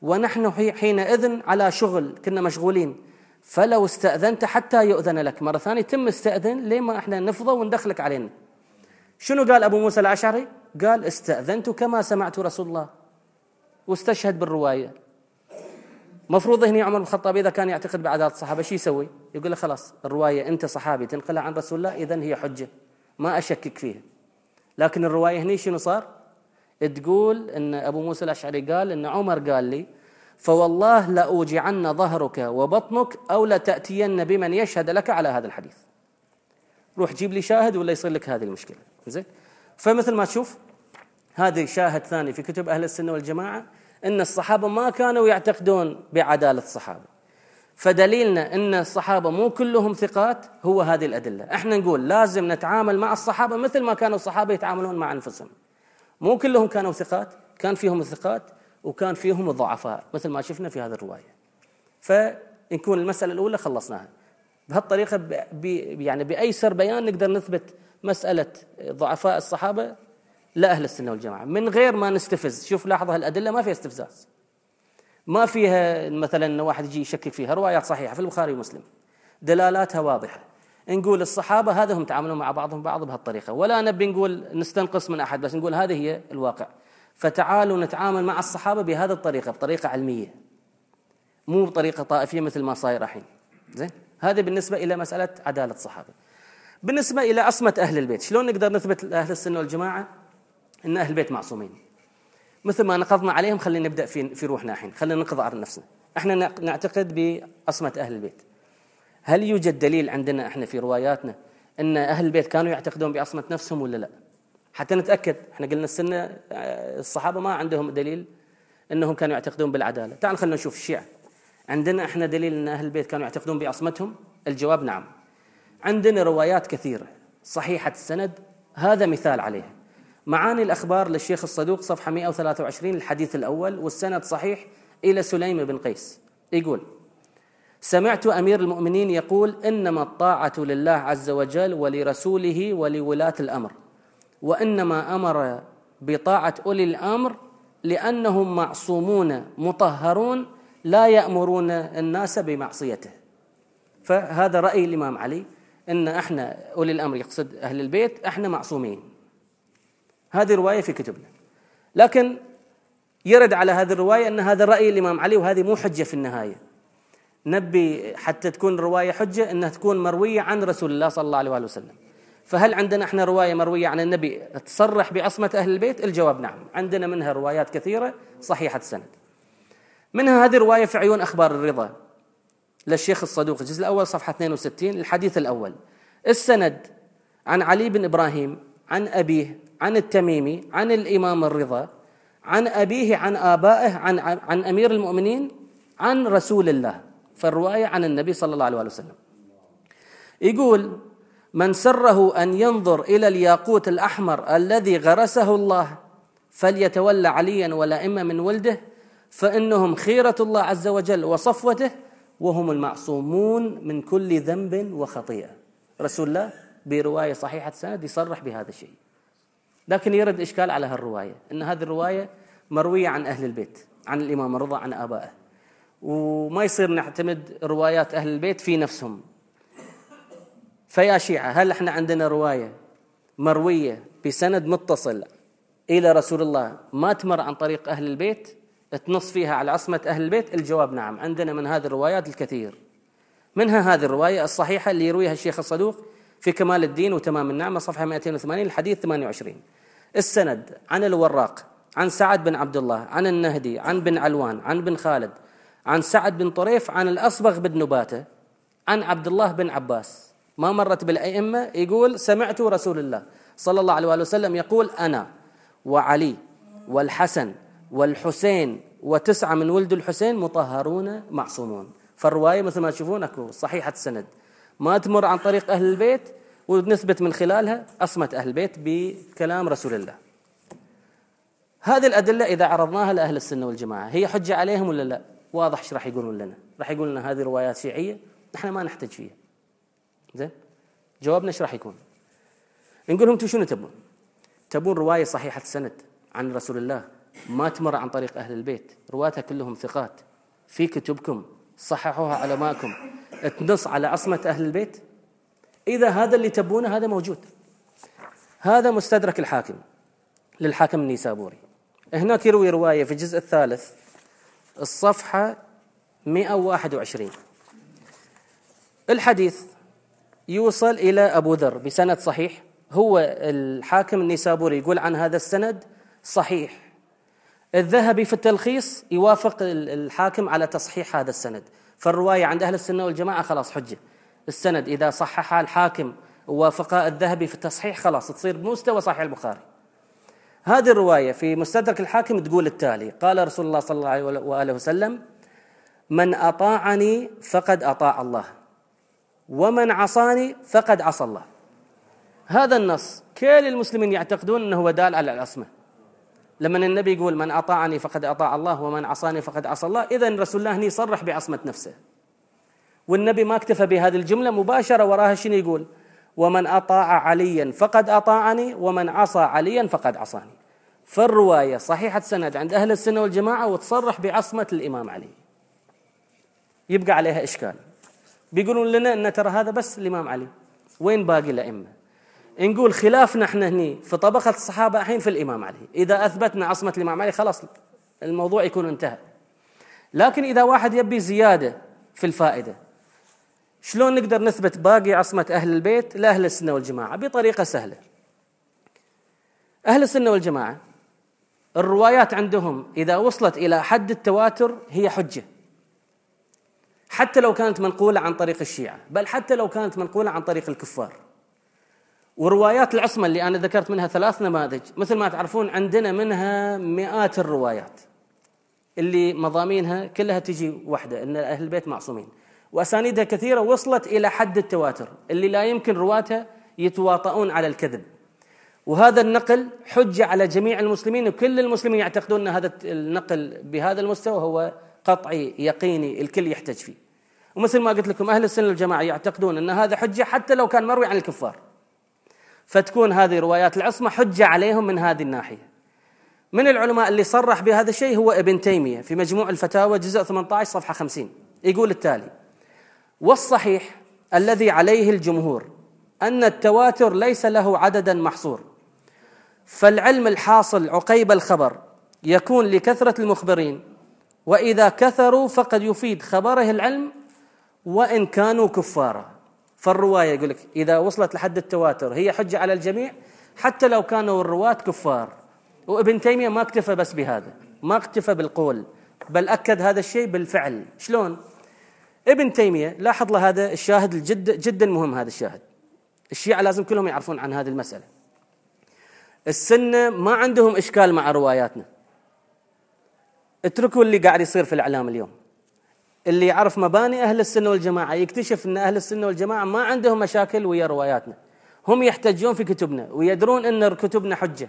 ونحن حينئذ على شغل كنا مشغولين. فلو استأذنت حتى يؤذن لك. مرة ثانية تم استأذن ليه ما إحنا نفضى وندخلك علينا؟ شنو قال أبو موسى الأشعري؟ قال استأذنت كما سمعت رسول الله. واستشهد بالرواية. مفروض هنا عمر بن الخطاب إذا كان يعتقد بعدات الصحابة شو يسوي؟ يقول له خلاص الرواية أنت صحابي تنقلها عن رسول الله إذا هي حجة. ما أشكك فيها. لكن الرواية هنا شنو صار؟ تقول أن أبو موسى الأشعري قال أن عمر قال لي فوالله لأوجعن ظهرك وبطنك أو لتأتين بمن يشهد لك على هذا الحديث. روح جيب لي شاهد ولا يصير لك هذه المشكلة. زين؟ فمثل ما تشوف هذا شاهد ثاني في كتب أهل السنة والجماعة أن الصحابة ما كانوا يعتقدون بعدالة الصحابة. فدليلنا أن الصحابة مو كلهم ثقات هو هذه الأدلة. إحنا نقول لازم نتعامل مع الصحابة مثل ما كانوا الصحابة يتعاملون مع أنفسهم. مو كلهم كانوا ثقات كان فيهم الثقات وكان فيهم الضعفاء مثل ما شفنا في هذه الرواية. فنكون المسألة الأولى خلصناها. بهالطريقة يعني بأيسر بيان نقدر نثبت مسألة ضعفاء الصحابة لاهل السنة والجماعة. من غير ما نستفز. شوف لاحظ هالأدلة ما فيها استفزاز. ما فيها مثلا واحد يجي يشكك فيها. روايات صحيحة في البخاري ومسلم. دلالاتها واضحة. نقول الصحابة هذا هم تعاملوا مع بعضهم بعض بهالطريقة. ولا نبي نقول نستنقص من أحد بس نقول هذه هي الواقع. فتعالوا نتعامل مع الصحابة بهذه الطريقة بطريقة علمية. مو بطريقة طائفية مثل ما صاير الحين. زين؟ هذا بالنسبة إلى مسألة عدالة الصحابة. بالنسبة إلى عصمة أهل البيت شلون نقدر نثبت لأهل السنة والجماعة إن أهل البيت معصومين؟ مثل ما نقضنا عليهم خلينا نبدأ في في روحنا الحين. خلينا نقض على نفسنا. إحنا نعتقد بعصمة أهل البيت. هل يوجد دليل عندنا إحنا في رواياتنا إن أهل البيت كانوا يعتقدون بعصمة نفسهم ولا لا؟ حتى نتأكد. إحنا قلنا السنة الصحابة ما عندهم دليل إنهم كانوا يعتقدون بالعدالة. تعال خلينا نشوف الشيعة. عندنا إحنا دليل إن أهل البيت كانوا يعتقدون بعصمتهم؟ الجواب نعم. عندنا روايات كثيرة صحيحة السند هذا مثال عليها. معاني الأخبار للشيخ الصدوق صفحة 123 الحديث الأول والسند صحيح إلى سليم بن قيس. يقول سمعت أمير المؤمنين يقول إنما الطاعة لله عز وجل ولرسوله ولولاة الأمر. وإنما أمر بطاعة أولي الأمر لأنهم معصومون مطهرون لا يأمرون الناس بمعصيته. فهذا رأي الإمام علي إن إحنا أولي الأمر يقصد أهل البيت إحنا معصومين. هذه روايه في كتبنا. لكن يرد على هذه الرواية إن هذا رأي الإمام علي وهذه مو حجة في النهاية. نبي حتى تكون الروايه حجة إنها تكون مروية عن رسول الله صلى الله عليه وسلم. فهل عندنا إحنا رواية مروية عن النبي تصرح بعصمة أهل البيت؟ الجواب نعم، عندنا منها روايات كثيرة صحيحة السند. منها هذه الرواية في عيون أخبار الرضا للشيخ الصدوق الجزء الأول صفحة 62 الحديث الأول. السند عن علي بن إبراهيم عن أبيه عن التميمي عن الإمام الرضا عن أبيه عن آبائه عن عن أمير المؤمنين عن رسول الله فالرواية عن النبي صلى الله عليه وسلم. يقول من سره أن ينظر إلى الياقوت الأحمر الذي غرسه الله فليتولى عليا والائمه من ولده فإنهم خيرة الله عز وجل وصفوته وهم المعصومون من كل ذنب وخطيئة. رسول الله برواية صحيحة سند يصرح بهذا الشيء. لكن يرد إشكال على هالرواية إن هذه الرواية مروية عن أهل البيت عن الإمام الرضا عن آبائه. وما يصير نعتمد روايات أهل البيت في نفسهم. فيا شيعة هل إحنا عندنا رواية مروية بسند متصل إلى رسول الله ما تمر عن طريق أهل البيت؟ تنص فيها على عصمة أهل البيت؟ الجواب نعم عندنا من هذه الروايات الكثير. منها هذه الرواية الصحيحة اللي يرويها الشيخ الصدوق في كمال الدين وتمام النعمة صفحة 280 الحديث 28 السند عن الوراق عن سعد بن عبد الله عن النهدي عن بن علوان عن بن خالد عن سعد بن طريف عن الأصبغ بن نباتة عن عبد الله بن عباس. ما مرت بالأئمة يقول سمعت رسول الله صلى الله عليه وسلم يقول أنا وعلي والحسن والحسين وتسعة من ولد الحسين مطهرون معصومون. فالرواية مثل ما تشوفون أكو صحيحة السند. ما تمر عن طريق أهل البيت ونثبت من خلالها عصمة أهل البيت بكلام رسول الله. هذه الأدلة إذا عرضناها لأهل السنة والجماعة هي حجة عليهم ولا لا؟ واضح إيش راح يقولون لنا؟ راح يقول لنا هذه روايات شيعية نحن ما نحتاج فيها. زين؟ جوابنا إيش راح يكون؟ نقول لهم أنتم شنو تبون؟ تبون رواية صحيحة السند عن رسول الله ما تمر عن طريق أهل البيت رواتها كلهم ثقات. في كتبكم صححوها علماءكم تنص على عصمة أهل البيت؟ إذا هذا اللي تبونه هذا موجود. هذا مستدرك الحاكم للحاكم النيسابوري. هناك يروي رواية في الجزء الثالث الصفحة 121 الحديث يوصل إلى أبو ذر بسند صحيح. هو الحاكم النيسابوري يقول عن هذا السند صحيح. الذهبي في التلخيص يوافق الحاكم على تصحيح هذا السند. فالرواية عند أهل السنة والجماعة خلاص حجة. السند إذا صححها الحاكم ووافقها الذهبي في التصحيح خلاص تصير بمستوى صحيح البخاري. هذه الرواية في مستدرك الحاكم تقول التالي. قال رسول الله صلى الله عليه وآله وسلم من أطاعني فقد أطاع الله. ومن عصاني فقد عصى الله. هذا النص كل المسلمين يعتقدون أنه هو دال على العصمة. لما النبي يقول من أطاعني فقد أطاع الله ومن عصاني فقد عصى الله إذا رسول الله هني صرح بعصمة نفسه. والنبي ما اكتفى بهذه الجملة مباشرة وراها شنو يقول؟ ومن أطاع عليا فقد أطاعني ومن عصى عليا فقد عصاني. فالرواية صحيحة سند عند أهل السنة والجماعة وتصرح بعصمة الإمام علي. يبقى عليها إشكال. بيقولون لنا أن ترى هذا بس الإمام علي. وين باقي الأئمة؟ نقول خلافنا إحنا هني في طبقة الصحابة الحين في الإمام علي. إذا أثبتنا عصمة الإمام علي خلاص الموضوع يكون انتهى. لكن إذا واحد يبي زيادة في الفائدة شلون نقدر نثبت باقي عصمة أهل البيت لأهل السنة والجماعة؟ بطريقة سهلة. أهل السنة والجماعة الروايات عندهم إذا وصلت إلى حد التواتر هي حجة. حتى لو كانت منقولة عن طريق الشيعة بل حتى لو كانت منقولة عن طريق الكفار. وروايات العصمة اللي أنا ذكرت منها ثلاث نماذج مثل ما تعرفون عندنا منها مئات الروايات اللي مضامينها كلها تجي واحدة أن أهل البيت معصومين. وأسانيدها كثيرة وصلت إلى حد التواتر اللي لا يمكن رواتها يتواطؤون على الكذب. وهذا النقل حجة على جميع المسلمين وكل المسلمين يعتقدون أن هذا النقل بهذا المستوى هو قطعي يقيني الكل يحتج فيه. ومثل ما قلت لكم أهل السنة الجماعة يعتقدون أن هذا حجة حتى لو كان مروي عن الكفار. فتكون هذه روايات العصمة حجة عليهم من هذه الناحية. من العلماء اللي صرح بهذا الشيء هو ابن تيمية في مجموع الفتاوى جزء 18 صفحة 50 يقول التالي والصحيح الذي عليه الجمهور أن التواتر ليس له عددا محصور. فالعلم الحاصل عقيب الخبر يكون لكثرة المخبرين وإذا كثروا فقد يفيد خبره العلم وإن كانوا كفارا. فالرواية يقول لك إذا وصلت لحد التواتر هي حجة على الجميع حتى لو كانوا الرواة كفار. وابن تيمية ما اكتفى بس بهذا ما اكتفى بالقول بل أكد هذا الشيء بالفعل. شلون؟ ابن تيمية لاحظ له هذا الشاهد الجد جدا مهم هذا الشاهد. الشيعة لازم كلهم يعرفون عن هذه المسألة. السنة ما عندهم إشكال مع رواياتنا. اتركوا اللي قاعد يصير في الإعلام اليوم. اللي يعرف مباني أهل السنة والجماعة يكتشف أن أهل السنة والجماعة ما عندهم مشاكل ويا رواياتنا. هم يحتجون في كتبنا ويدرون أن كتبنا حجة.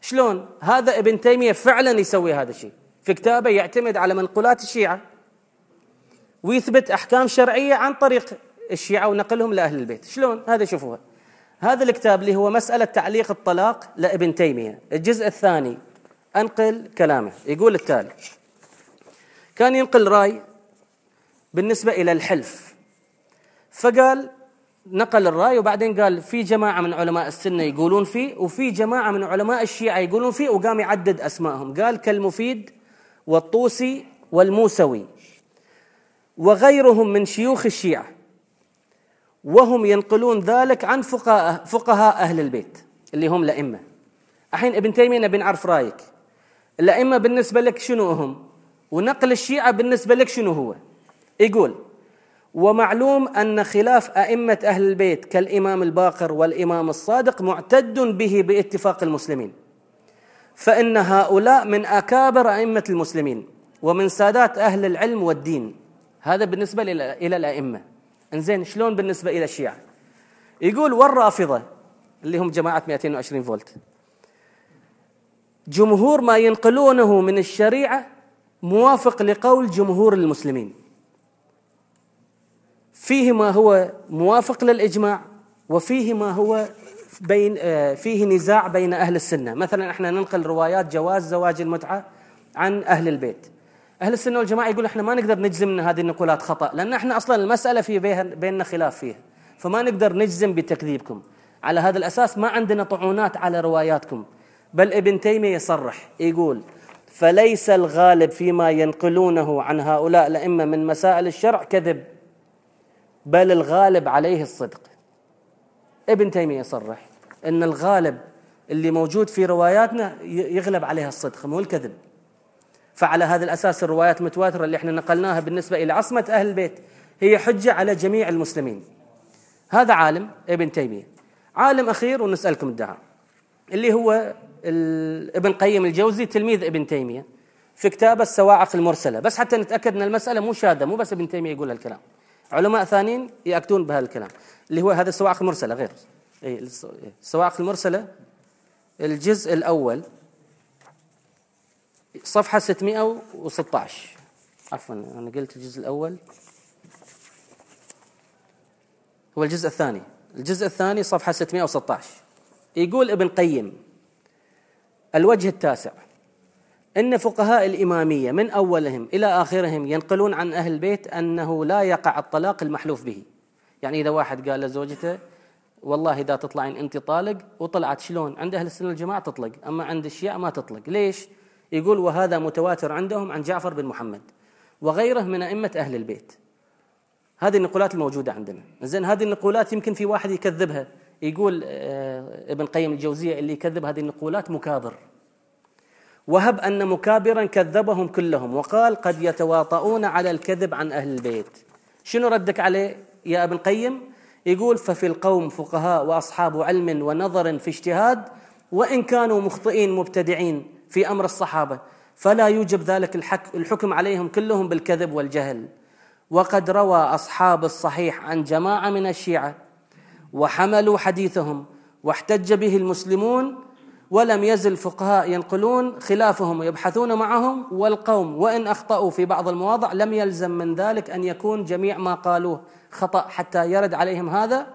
شلون؟ هذا ابن تيمية فعلا يسوي هذا الشيء. في كتابه يعتمد على منقولات الشيعة ويثبت أحكام شرعية عن طريق الشيعة ونقلهم لأهل البيت. شلون؟ هذا شوفوها. هذا الكتاب اللي هو مسألة تعليق الطلاق لابن تيمية. الجزء الثاني أنقل كلامه. يقول التالي كان ينقل رأي بالنسبة إلى الحلف. فقال نقل الرأي وبعدين قال في جماعة من علماء السنة يقولون فيه وفي جماعة من علماء الشيعة يقولون فيه وقام يعدد أسمائهم. قال كالمفيد والطوسي والموسوي وغيرهم من شيوخ الشيعة وهم ينقلون ذلك عن فقهاء, فقهاء أهل البيت اللي هم الأئمة الحين ابن تيمية نبي نعرف رأيك. الأئمة بالنسبة لك شنو هم؟ ونقل الشيعة بالنسبة لك شنو هو؟ يقول ومعلوم أن خلاف أئمة أهل البيت كالإمام الباقر والإمام الصادق معتد به باتفاق المسلمين فإن هؤلاء من أكابر أئمة المسلمين ومن سادات أهل العلم والدين. هذا بالنسبة إلى الأئمة. إنزين شلون بالنسبة إلى الشيعة؟ يقول والرافضة اللي هم جماعة 220 فولت جمهور ما ينقلونه من الشريعة موافق لقول جمهور المسلمين. فيه ما هو موافق للإجماع وفيه ما هو بين آه، فيه نزاع بين أهل السنة. مثلا إحنا ننقل روايات جواز زواج المتعة عن أهل البيت. أهل السنة والجماعة يقول إحنا ما نقدر نجزم أن هذه النقولات خطأ لأن إحنا أصلا المسألة في بيننا خلاف فيها. فما نقدر نجزم بتكذيبكم. على هذا الأساس ما عندنا طعونات على رواياتكم. بل ابن تيمية يصرح يقول فليس الغالب فيما ينقلونه عن هؤلاء الأئمة من مسائل الشرع كذب. بل الغالب عليه الصدق. ابن تيمية يصرح أن الغالب اللي موجود في رواياتنا يغلب عليها الصدق مو الكذب. فعلى هذا الأساس الروايات المتواترة اللي إحنا نقلناها بالنسبة إلى عصمة أهل البيت هي حجة على جميع المسلمين. هذا عالم ابن تيمية. عالم أخير ونسألكم الدعاء اللي هو ابن قيم الجوزي تلميذ ابن تيمية في كتابه السواعق المرسلة. بس حتى نتأكد أن المسألة مو شاذة مو بس ابن تيمية يقول هالكلام علماء ثانيين يأكدون بهذا الكلام اللي هو هذا السواعق المرسلة غير. إيه، السواعق المرسلة الجزء الأول صفحة 616 عفوا أنا قلت الجزء الأول. هو الجزء الثاني. الجزء الثاني صفحة 616 يقول ابن قيم الوجه التاسع. إن فقهاء الإمامية من أولهم إلى آخرهم ينقلون عن أهل البيت أنه لا يقع الطلاق المحلوف به. يعني إذا واحد قال لزوجته والله إذا تطلعين أنت طالق وطلعت شلون؟ عند أهل السنة والجماعة تطلق أما عند الشيعة ما تطلق. ليش؟ يقول وهذا متواتر عندهم عن جعفر بن محمد وغيره من أئمة أهل البيت. هذه النقولات الموجودة عندنا. زين هذه النقولات يمكن في واحد يكذبها. يقول آه، ابن قيم الجوزية اللي يكذب هذه النقولات مكابر وهب أن مكابرا كذبهم كلهم وقال قد يتواطؤون على الكذب عن أهل البيت. شنو ردك عليه يا ابن القيم؟ يقول ففي القوم فقهاء وأصحاب علم ونظر في اجتهاد وإن كانوا مخطئين مبتدعين في أمر الصحابة فلا يوجب ذلك الحكم عليهم كلهم بالكذب والجهل. وقد روى أصحاب الصحيح عن جماعة من الشيعة وحملوا حديثهم واحتج به المسلمون ولم يزل الفقهاء ينقلون خلافهم ويبحثون معهم والقوم وإن أخطأوا في بعض المواضع لم يلزم من ذلك أن يكون جميع ما قالوه خطأ حتى يرد عليهم هذا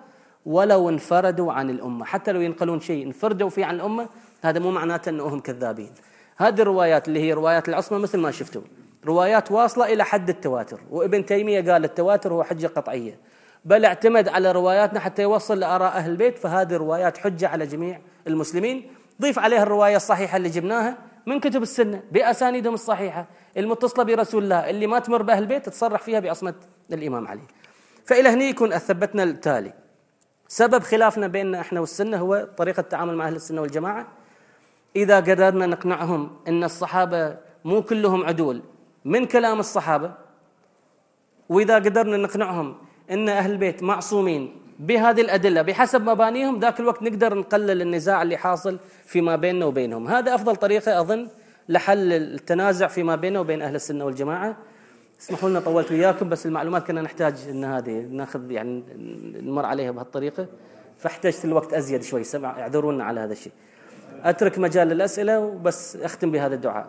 ولو انفردوا عن الأمة. حتى لو ينقلون شيء انفردوا فيه عن الأمة هذا مو معناته أنهم كذابين. هذه الروايات اللي هي روايات العصمة مثل ما شفتوا روايات واصلة إلى حد التواتر وابن تيمية قال التواتر هو حجة قطعية. بل اعتمد على رواياتنا حتى يوصل لآراء أهل البيت فهذه الروايات حجة على جميع المسلمين. ضيف عليها الرواية الصحيحة اللي جبناها من كتب السنة بأسانيدهم الصحيحة المتصلة برسول الله اللي ما تمر بأهل البيت تصرح فيها بعصمة الإمام علي. فإلى هني يكون أثبتنا التالي. سبب خلافنا بيننا إحنا والسنة هو طريقة التعامل مع أهل السنة والجماعة. إذا قدرنا نقنعهم أن الصحابة مو كلهم عدول من كلام الصحابة وإذا قدرنا نقنعهم أن أهل البيت معصومين بهذه الأدلة بحسب مبانيهم ذاك الوقت نقدر نقلل النزاع اللي حاصل فيما بيننا وبينهم. هذا أفضل طريقة أظن لحل التنازع فيما بيننا وبين أهل السنة والجماعة. اسمحوا لنا طولت وياكم بس المعلومات كنا نحتاج إن هذه ناخذ يعني نمر عليها بهالطريقة. فاحتجت الوقت أزيد شوي سمع اعذرونا على هذا الشيء. أترك مجال للأسئلة وبس أختم بهذا الدعاء.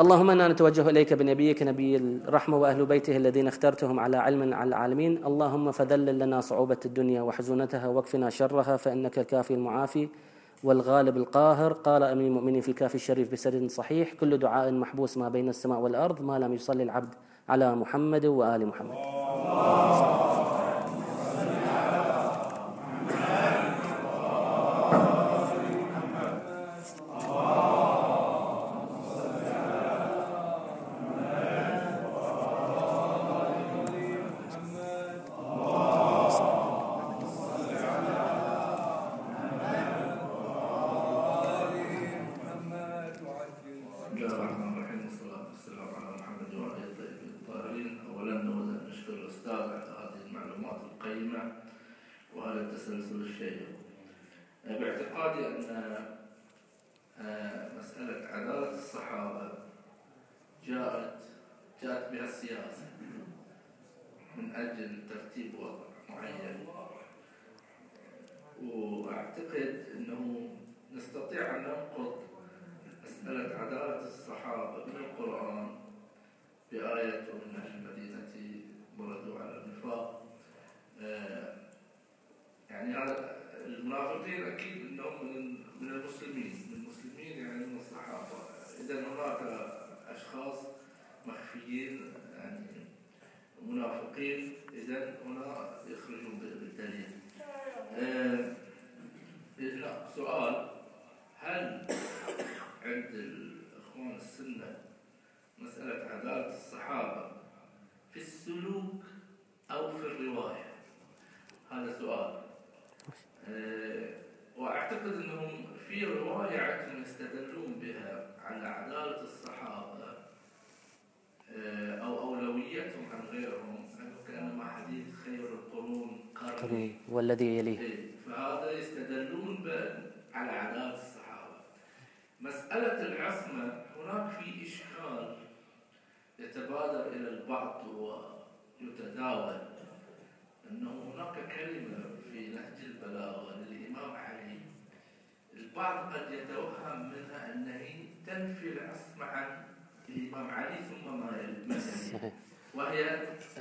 اللهم إنا نتوجه إليك بنبيك نبي الرحمة وأهل بيته الذين اخترتهم على علم على العالمين، اللهم فذلل لنا صعوبة الدنيا وحزونتها واكفنا شرها فإنك الكافي المعافي والغالب القاهر، قال أمير المؤمنين في الكافي الشريف بسند صحيح، كل دعاء محبوس ما بين السماء والأرض ما لم يصلي العبد على محمد وآل محمد. وهذا التسلسل الشيء باعتقادي أن آه، مسألة عدالة الصحابة جاءت جاءت بها السياسة من أجل ترتيب وضع معين. وأعتقد أنه نستطيع أن ننقض مسألة عدالة الصحابة من القرآن بآية من أهل المدينة بردوا على النفاق. يعني المنافقين أكيد أنهم من من المسلمين من المسلمين يعني من الصحابة. إذا هناك أشخاص مخفيين يعني منافقين إذا هنا يخرجون بالدليل. آه، لا سؤال. هل عند الإخوان السنة مسألة عدالة الصحابة في السلوك أو في الرواية؟ هذا سؤال. وأعتقد أنهم في رواية عندهم يستدلون بها على عدالة الصحابة آه، أو أولويتهم عن غيرهم أنه كأنما حديث خير القرون قرني والذي يليه. إيه، فهذا يستدلون على عدالة الصحابة. مسألة العصمة هناك في إشكال يتبادر إلى البعض ويتداول. أنه هناك كلمة في نهج البلاغة للإمام علي. البعض قد يتوهم منها أنها تنفي العصمة عن الإمام علي ثم ما يلي صحيح. وهي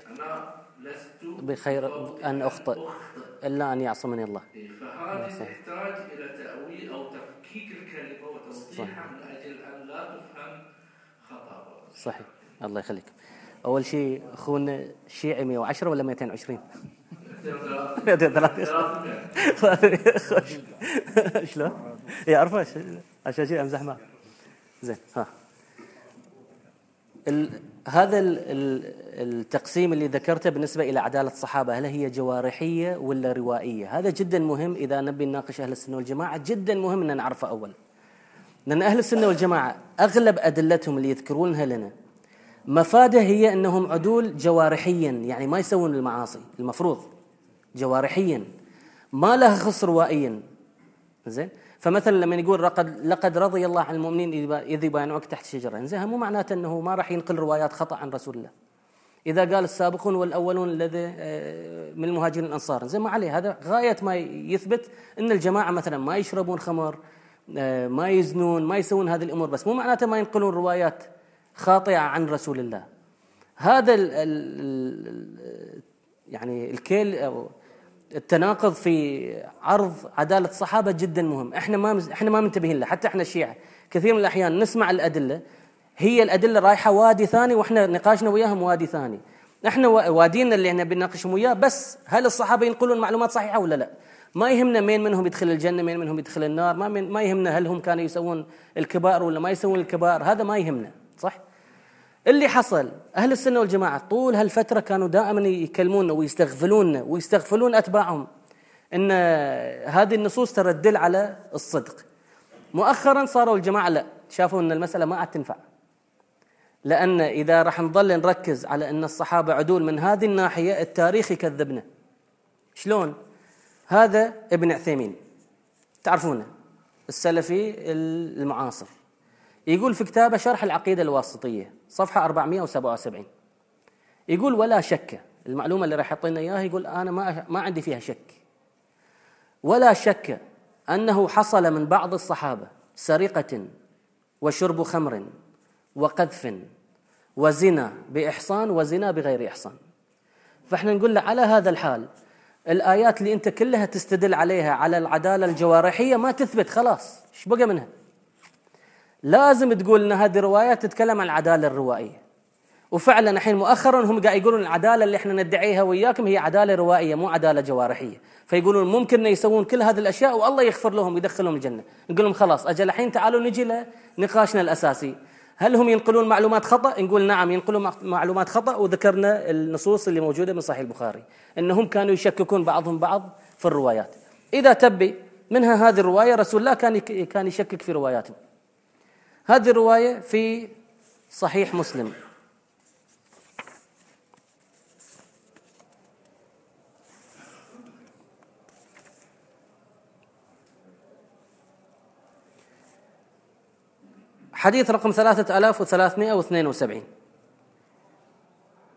أنا لست بخير أن أخطئ. إلا أن يعصمني الله. إيه، فهذه. تحتاج إلى تأويل أو تفكيك الكلمة وتوضيحها من أجل أن لا تفهم خطأ. صحيح. الله يخليك. أول شيء أخونا شيعي 110 ولا 220 شلون؟ يعرفه عشان شيء أمزح معه. زين ها. ال... هذا ال... ال... التقسيم اللي ذكرته بالنسبة إلى عدالة الصحابة هل هي جوارحية ولا روائية؟ هذا جدا مهم إذا نبي نناقش أهل السنة والجماعة. جدا مهم أن نعرفه أول. لأن أهل السنة والجماعة أغلب أدلتهم اللي يذكرونها لنا مفاده هي أنهم عدول جوارحيا يعني ما يسوون المعاصي المفروض. جوارحيا ما لها خص روائيا زين فمثلا لما يقول لقد لقد رضي الله عن المؤمنين إذ يبايعونك تحت شجره زين مو معناته إنه ما راح ينقل روايات خطأ عن رسول الله. إذا قال السابقون والأولون الذي آه، من المهاجرين الأنصار. زين ما عليه. هذا غاية ما يثبت إن الجماعة مثلا ما يشربون خمر آه، ما يزنون ما يسوون هذه الأمور بس. مو معناته ما ينقلون روايات خاطئة عن رسول الله. هذا ال ال يعني الكيل أو التناقض في عرض عدالة الصحابة جدا مهم، إحنا ما إحنا ما منتبهين له، حتى إحنا الشيعه كثير من الأحيان نسمع الأدلة هي الأدلة رايحة وادي ثاني وإحنا نقاشنا وياهم وادي ثاني. إحنا وا- وادينا اللي إحنا بنناقشهم وياه بس هل الصحابة ينقلون معلومات صحيحة ولا لا؟ ما يهمنا مين منهم يدخل الجنة، مين منهم يدخل النار، ما من ما يهمنا هل هم كانوا يسوون الكبائر ولا ما يسوون الكبائر، هذا ما يهمنا، صح؟ اللي حصل. أهل السنة والجماعة طول هالفترة كانوا دائما يكلمونا ويستغفلوننا ويستغفلون أتباعهم إن هذه النصوص ترى تدل على الصدق. مؤخرا صاروا الجماعة لا شافوا إن المسألة ما عاد تنفع. لأن إذا راح نظل نركز على إن الصحابة عدول من هذه الناحية التاريخ يكذبنا. شلون؟ هذا ابن عثيمين. تعرفونه؟ السلفي المعاصر. يقول في كتابه شرح العقيدة الواسطية. صفحة 477 يقول ولا شك المعلومة اللي راح يعطينا إياها يقول أنا ما ما عندي فيها شك. ولا شك أنه حصل من بعض الصحابة سرقة وشرب خمر وقذف وزنا بإحصان وزنا بغير إحصان. فإحنا نقول له على هذا الحال الآيات اللي أنت كلها تستدل عليها على العدالة الجوارحية ما تثبت خلاص إيش بقى منها؟ لازم تقول إن هذه روايات تتكلم عن العدالة الروائية. وفعلا الحين مؤخرا هم قاعد يقولون العدالة اللي إحنا ندعيها وياكم هي عدالة روائية مو عدالة جوارحية. فيقولون ممكن ان يسوون كل هذه الأشياء والله يغفر لهم ويدخلهم الجنة. نقول لهم خلاص أجل الحين تعالوا نجي لنقاشنا الأساسي. هل هم ينقلون معلومات خطأ؟ نقول نعم ينقلون معلومات خطأ. وذكرنا النصوص اللي موجودة من صحيح البخاري إنهم كانوا يشككون بعضهم بعض في الروايات. إذا تبي منها هذه الرواية رسول الله كان كان يشكك في رواياتهم. هذه الرواية في صحيح مسلم. حديث رقم 3372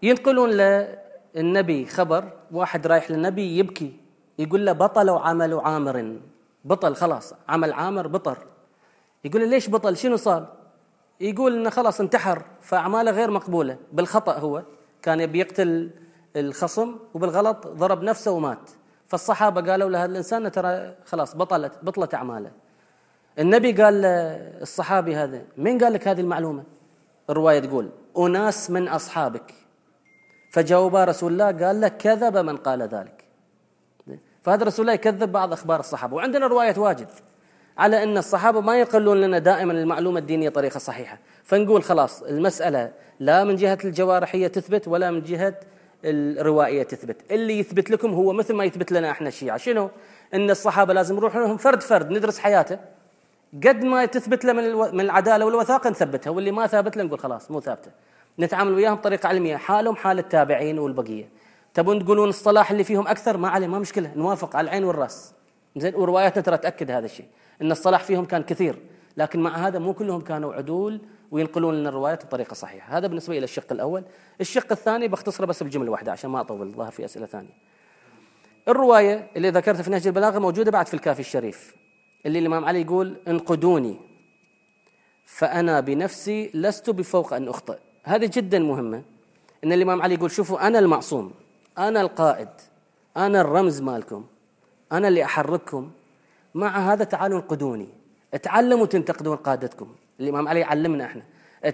ينقلون للنبي خبر واحد رايح للنبي يبكي يقول له بطل عمل عامر. بطل خلاص عمل عامر بطل يقول ليش بطل؟ شنو صار؟ يقول إنه خلاص انتحر فأعماله غير مقبولة. بالخطأ هو كان يبي يقتل الخصم وبالغلط ضرب نفسه ومات. فالصحابة قالوا له هذا الإنسان ترى خلاص بطلت بطلت أعماله. النبي قال للصحابي هذا من قال لك هذه المعلومة؟ الرواية تقول أناس من أصحابك. فجاوبا رسول الله قال له كذب من قال ذلك. فهذا رسول الله يكذب بعض أخبار الصحابة. وعندنا روايات واجد. على أن الصحابة ما يقلون لنا دائما المعلومة الدينية طريقة صحيحة. فنقول خلاص المسألة لا من جهة الجوارحية تثبت ولا من جهة الروائية تثبت. اللي يثبت لكم هو مثل ما يثبت لنا إحنا الشيعه شنو؟ إن الصحابة لازم نروح لهم فرد فرد ندرس حياته. قد ما تثبت له من من العدالة والوثاقه نثبتها واللي ما ثابت له نقول خلاص مو ثابتة. نتعامل وياهم بطريقة علمية حالهم حال التابعين والبقية. تبون تقولون الصلاح اللي فيهم أكثر؟ ما عليه ما مشكلة نوافق على العين والرأس. زين ورواياتنا ترى تأكد هذا الشيء. إن الصلاح فيهم كان كثير لكن مع هذا مو كلهم كانوا عدول وينقلون لنا الروايات بطريقة صحيحة. هذا بالنسبة إلى الشق الأول. الشق الثاني بختصره بس بجمله واحدة عشان ما أطول الظاهر في أسئلة ثانية. الرواية اللي ذكرتها في نهج البلاغة موجودة بعد في الكافي الشريف اللي الإمام علي يقول انقدوني فأنا بنفسي لست بفوق أن أخطئ. هذه جدا مهمة إن الإمام علي يقول شوفوا أنا المعصوم أنا القائد أنا الرمز مالكم أنا اللي أحرككم مع هذا تعالوا انقدوني تعلموا تنتقدون قادتكم. الإمام علي علمنا إحنا.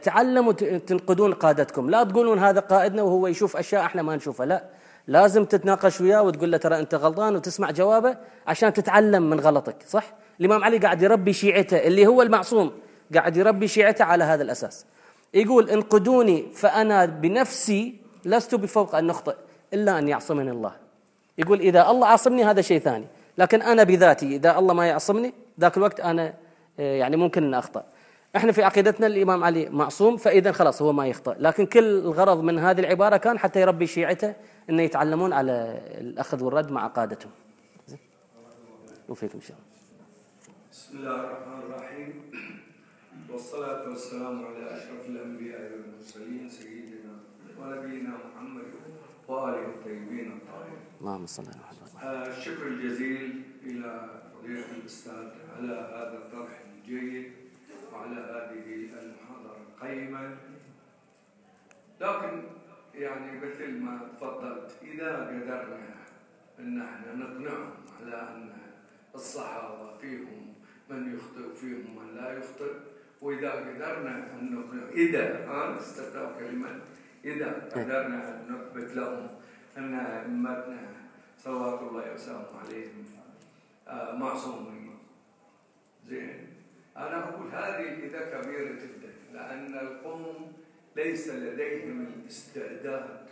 تعلموا تنقدون قادتكم. لا تقولون هذا قائدنا وهو يشوف أشياء إحنا ما نشوفها. لا. لازم تتناقش وياه وتقول له ترى أنت غلطان وتسمع جوابه عشان تتعلم من غلطك. صح؟ الإمام علي قاعد يربي شيعته اللي هو المعصوم. قاعد يربي شيعته على هذا الأساس. يقول انقدوني فأنا بنفسي لست بفوق ان نخطئ إلا أن يعصمني الله. يقول إذا الله عاصمني هذا شيء ثاني. لكن أنا بذاتي إذا الله ما يعصمني ذاك الوقت أنا آه، يعني ممكن أن أخطأ. إحنا في عقيدتنا الإمام علي معصوم فإذا خلاص هو ما يخطأ. لكن كل الغرض من هذه العبارة كان حتى يربي شيعته إنه يتعلمون على الأخذ والرد مع قادتهم. وفيكم ان شاء الله بسم الله الرحمن الرحيم. والصلاة والسلام على أشرف الأنبياء والمرسلين سيدنا ونبينا محمد وآله الطيبين الطاهرين. اللهم صل على محمد. آه، الشكر الجزيل إلى فضيلة الأستاذ على هذا الطرح الجيد وعلى هذه المحاضرة القيمة. لكن يعني مثل ما تفضلت إذا قدرنا أن إحنا نقنعهم على أن الصحابة فيهم من يخطئ وفيهم من لا يخطئ وإذا قدرنا أن نقنع إذا أنا استخدام كلمة إذا قدرنا أن نثبت لهم أن أئمتنا صلوات الله وسلامه عليهم آه، معصومين زين. أنا أقول هذه إذا كبيرة جدا لأن القوم ليس لديهم الاستعداد.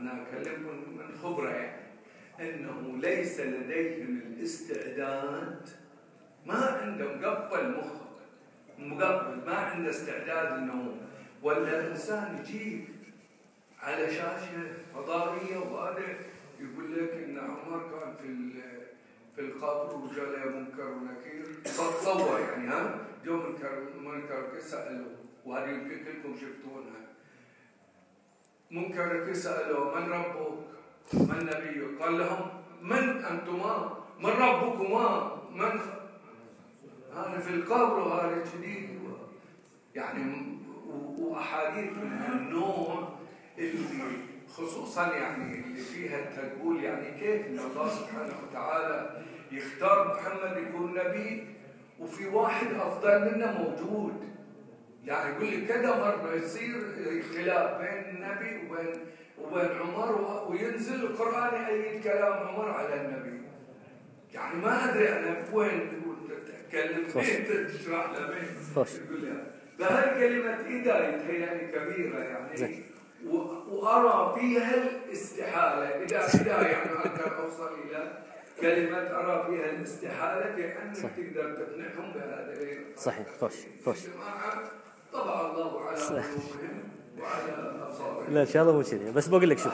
أنا أكلمكم من خبرة يعني. إنه ليس لديهم الاستعداد. ما عنده مقفل مخه مقفل ما عنده استعداد انه ولا انسان يجيك على شاشة فضائية وهذا يقول لك إن عمر كان في في القبر وجاء منكر ونكير تصور يعني ها جو منكر منكر سألوه وهذه يمكن كلكم شفتونها منكر نكير سألوه من ربك؟ من نبيك؟ قال لهم من أنتما؟ من ربكما؟ من هذا في القبر وهذا جديد يعني وأحاديث من هالنوع اللي خصوصا يعني اللي فيها تقول يعني كيف إن الله سبحانه وتعالى يختار محمد يكون نبي وفي واحد أفضل منه موجود. يعني يقول لك كذا مرة يصير خلاف بين النبي وبين وبين عمر وينزل القرآن يأيد كلام عمر على النبي. يعني ما أدري أنا وين تتكلم فين تشرح له فين يقول لها فهالكلمة إذا يتهيألي كبيرة يعني. وأرى فيها الاستحالة. إذا إذا يعني أقدر أوصل إلى كلمة أرى فيها الاستحالة بأنك تقدر تقنعهم بهذا صحيح. خوش خوش طبع الله على قلوبهم وعلى أبصارهم. لا إن شاء الله مو كذي بس بقول لك شوف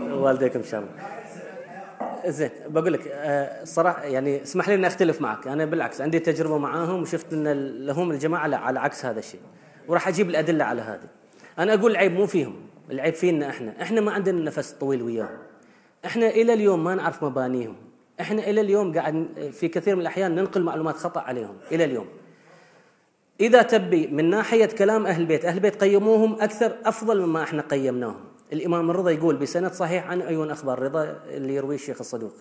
والديكم إن شاء الله. زين بقول لك آه، صراحة يعني اسمح لي إني أختلف معك. أنا بالعكس عندي تجربة معاهم وشفت إن لهم الجماعة لا على عكس هذا الشيء. وراح أجيب الأدلة على هذا أنا أقول العيب مو فيهم. العيب فينا إحنا. إحنا ما عندنا نفس طويل وياهم إحنا إلى اليوم ما نعرف مبانيهم. إحنا إلى اليوم قاعد في كثير من الأحيان ننقل معلومات خطأ عليهم. إلى اليوم. إذا تبي من ناحية كلام أهل البيت أهل البيت قيموهم أكثر أفضل مما إحنا قيمناهم. الإمام الرضا يقول بسند صحيح عن ايون أخبار رضا اللي يرويه الشيخ الصدوق.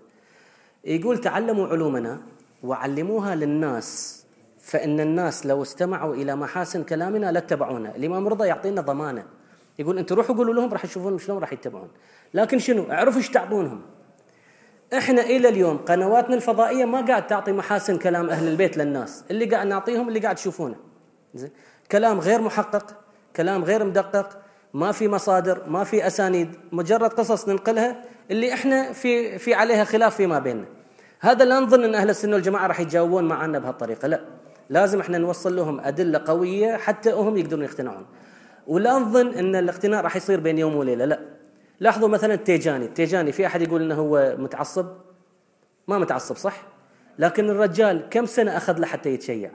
يقول تعلموا علومنا وعلموها للناس فإن الناس لو استمعوا إلى محاسن كلامنا لاتبعونا. الإمام الرضا يعطينا ضمانة. يقول أنتم روحوا قولوا لهم راح يشوفون شلون راح يتبعون. لكن شنو؟ اعرفوا إيش تعطونهم إحنا إلى اليوم قنواتنا الفضائية ما قاعد تعطي محاسن كلام أهل البيت للناس. اللي قاعد نعطيهم اللي قاعد تشوفونه زين؟ كلام غير محقق كلام غير مدقق ما في مصادر ما في أسانيد. مجرد قصص ننقلها اللي إحنا في في عليها خلاف فيما بيننا. هذا لا نظن إن أهل السنة والجماعة راح يجاوبون معنا بهالطريقة لا. لازم إحنا نوصل لهم أدلة قوية حتى هم يقدرون يقتنعون. ولا نظن أن الاقتناع راح يصير بين يوم وليلة لا. لاحظوا مثلا التيجاني التيجاني في أحد يقول إنه هو متعصب؟ ما متعصب صح؟ لكن الرجال كم سنة أخذ له حتى يتشيع؟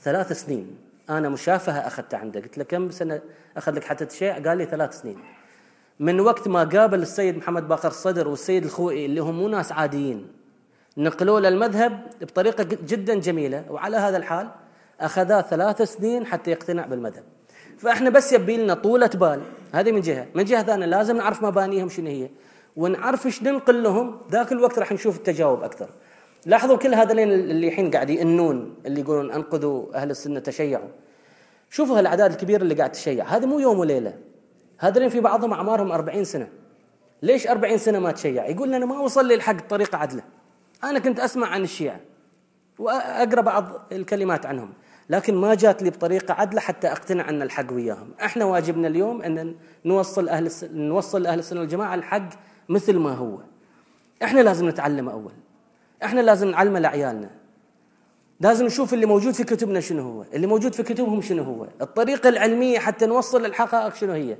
ثلاث سنين. أنا مشافهة اخذتها عنده. قلت له كم سنة أخذ لك حتى تشيع قال لي ثلاث سنين. من وقت ما قابل السيد محمد باقر الصدر والسيد الخوئي اللي هم مو ناس عاديين نقلوا له المذهب بطريقة جدا جميلة وعلى هذا الحال اخذا ثلاث سنين حتى يقتنع بالمذهب. فاحنا بس يبي لنا طولة بال هذه من جهة. من جهة ثانية لازم نعرف مبانيهم شنو هي. ونعرف إيش ننقل لهم. ذاك الوقت راح نشوف التجاوب أكثر. لاحظوا كل هذولين اللي الحين قاعد ينون اللي يقولون أنقذوا أهل السنة تشيعوا. شوفوا هالأعداد الكبيرة اللي قاعد تشيع. هذا مو يوم وليلة. هذولين في بعضهم أعمارهم 40 سنة. ليش 40 سنة ما تشيع؟ يقول أنا ما وصل لي الحق بطريقه عدله. أنا كنت أسمع عن الشيعة. وأقرأ بعض الكلمات عنهم. لكن ما جات لي بطريقة عدلة حتى أقتنع أن الحق وياهم. إحنا واجبنا اليوم أن نوصل أهل نوصل أهل السنة والجماعة الحق مثل ما هو. إحنا لازم نتعلم أول. إحنا لازم نعلمه لعيالنا. لازم نشوف اللي موجود في كتبنا شنو هو. اللي موجود في كتبهم شنو هو. الطريقة العلمية حتى نوصل للحقائق شنو هي.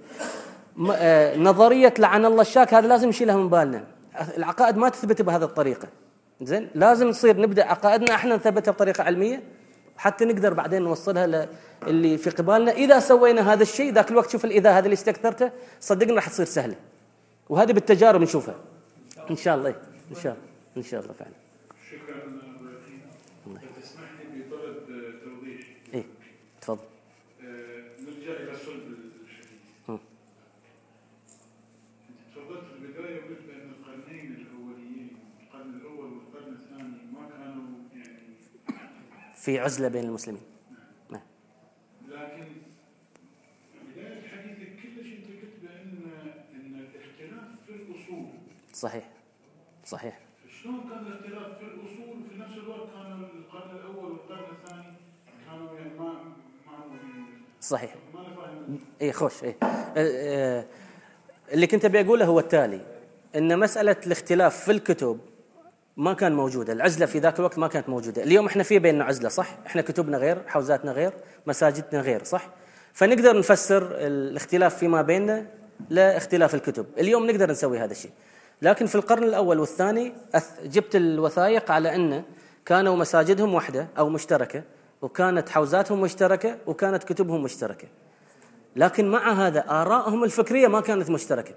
آه، نظرية لعن الله الشاك هذا لازم نشيلها من بالنا. العقائد ما تثبت بهذه الطريقة. زين؟ لازم نصير نبدأ عقائدنا. إحنا نثبتها بطريقة علمية. حتى نقدر بعدين نوصلها اللي في قبالنا. إذا سوينا هذا الشيء ذاك الوقت شوف الاذا هذا اللي استكثرته صدقني راح تصير سهلة. وهذه بالتجارب نشوفها. إن شاء الله إن شاء الله إن شاء الله فعلا. تفضل آه، نرجع إلى صلب الحديث تفضلت في البدايه وقلت بان القرنين الاوليين القرن الأول والقرن الثاني ما كانوا يعني في عزلة بين المسلمين. نعم. لكن بداية حديثك كلش انت قلت بان إن الاختلاف في الأصول. صحيح. صحيح. شلون كان الاختلاف في الأصول؟ وفي نفس الوقت كان القرن الأول والقرن الثاني كانوا يعني ما صحيح. اي خوش اي اللي كنت أبي أقوله هو التالي. إن مسألة الاختلاف في الكتب ما كان موجودة. العزلة في ذاك الوقت ما كانت موجودة. اليوم إحنا في بيننا عزلة صح؟ إحنا كتبنا غير حوزاتنا غير مساجدنا غير صح؟ فنقدر نفسر الاختلاف فيما بيننا لاختلاف الكتب. اليوم نقدر نسوي هذا الشيء. لكن في القرن الأول والثاني جبت الوثائق على أن كانوا مساجدهم واحدة أو مشتركة وكانت حوزاتهم مشتركة وكانت كتبهم مشتركة. لكن مع هذا آرائهم الفكرية ما كانت مشتركة.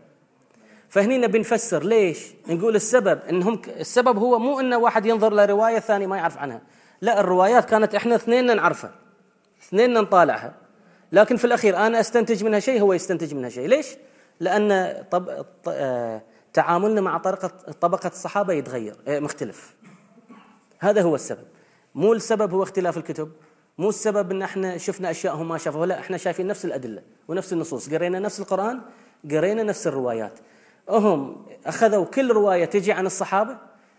فهني نبي نفسر ليش؟ نقول السبب إنهم السبب هو مو إن واحد ينظر لرواية ثاني ما يعرف عنها. لا الروايات كانت إحنا اثنين نعرفها اثنين نطالعها. لكن في الأخير أنا أستنتج منها شيء هو يستنتج منها شيء. ليش؟ لأن طب... آه، تعاملنا مع طريقه طبقة الصحابة يتغير آه، مختلف. هذا هو السبب. مو السبب هو اختلاف الكتب مو السبب إن إحنا شفنا أشياء هم ما شافوها لا إحنا شايفين نفس الأدلة ونفس النصوص. قرينا نفس القرآن قرينا نفس الروايات. هم أخذوا كل رواية تجي عن الصحابة؟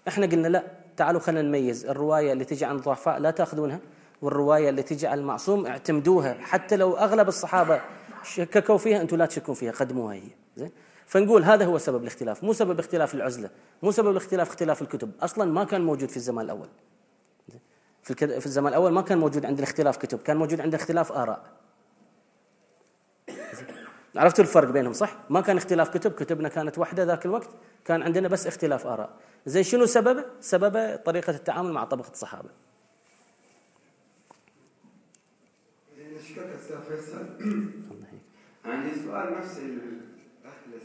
إحنا قلنا لا. تعالوا خلينا نميز. الرواية اللي تجي عن الضعفاء لا تأخذونها والرواية اللي تجي عن المعصوم اعتمدوها. حتى لو أغلب الصحابة شككوا فيها أنتم لا تشكون فيها قدموها هي. زين؟ فنقول هذا هو سبب الاختلاف. مو سبب اختلاف العزلة. مو سبب الاختلاف اختلاف الكتب. أصلا ما كان موجود في الزمان الأول. في في الزمان الأول ما كان موجود عندنا اختلاف كتب. كان موجود عندنا اختلاف آراء. عرفتوا الفرق بينهم صح؟ ما كان اختلاف كتب كتبنا كانت واحدة ذاك الوقت كان عندنا بس اختلاف آراء زين شنو سببه؟ سببه طريقة التعامل مع طبقة الصحابة عندي سؤال نفس الاخ اللي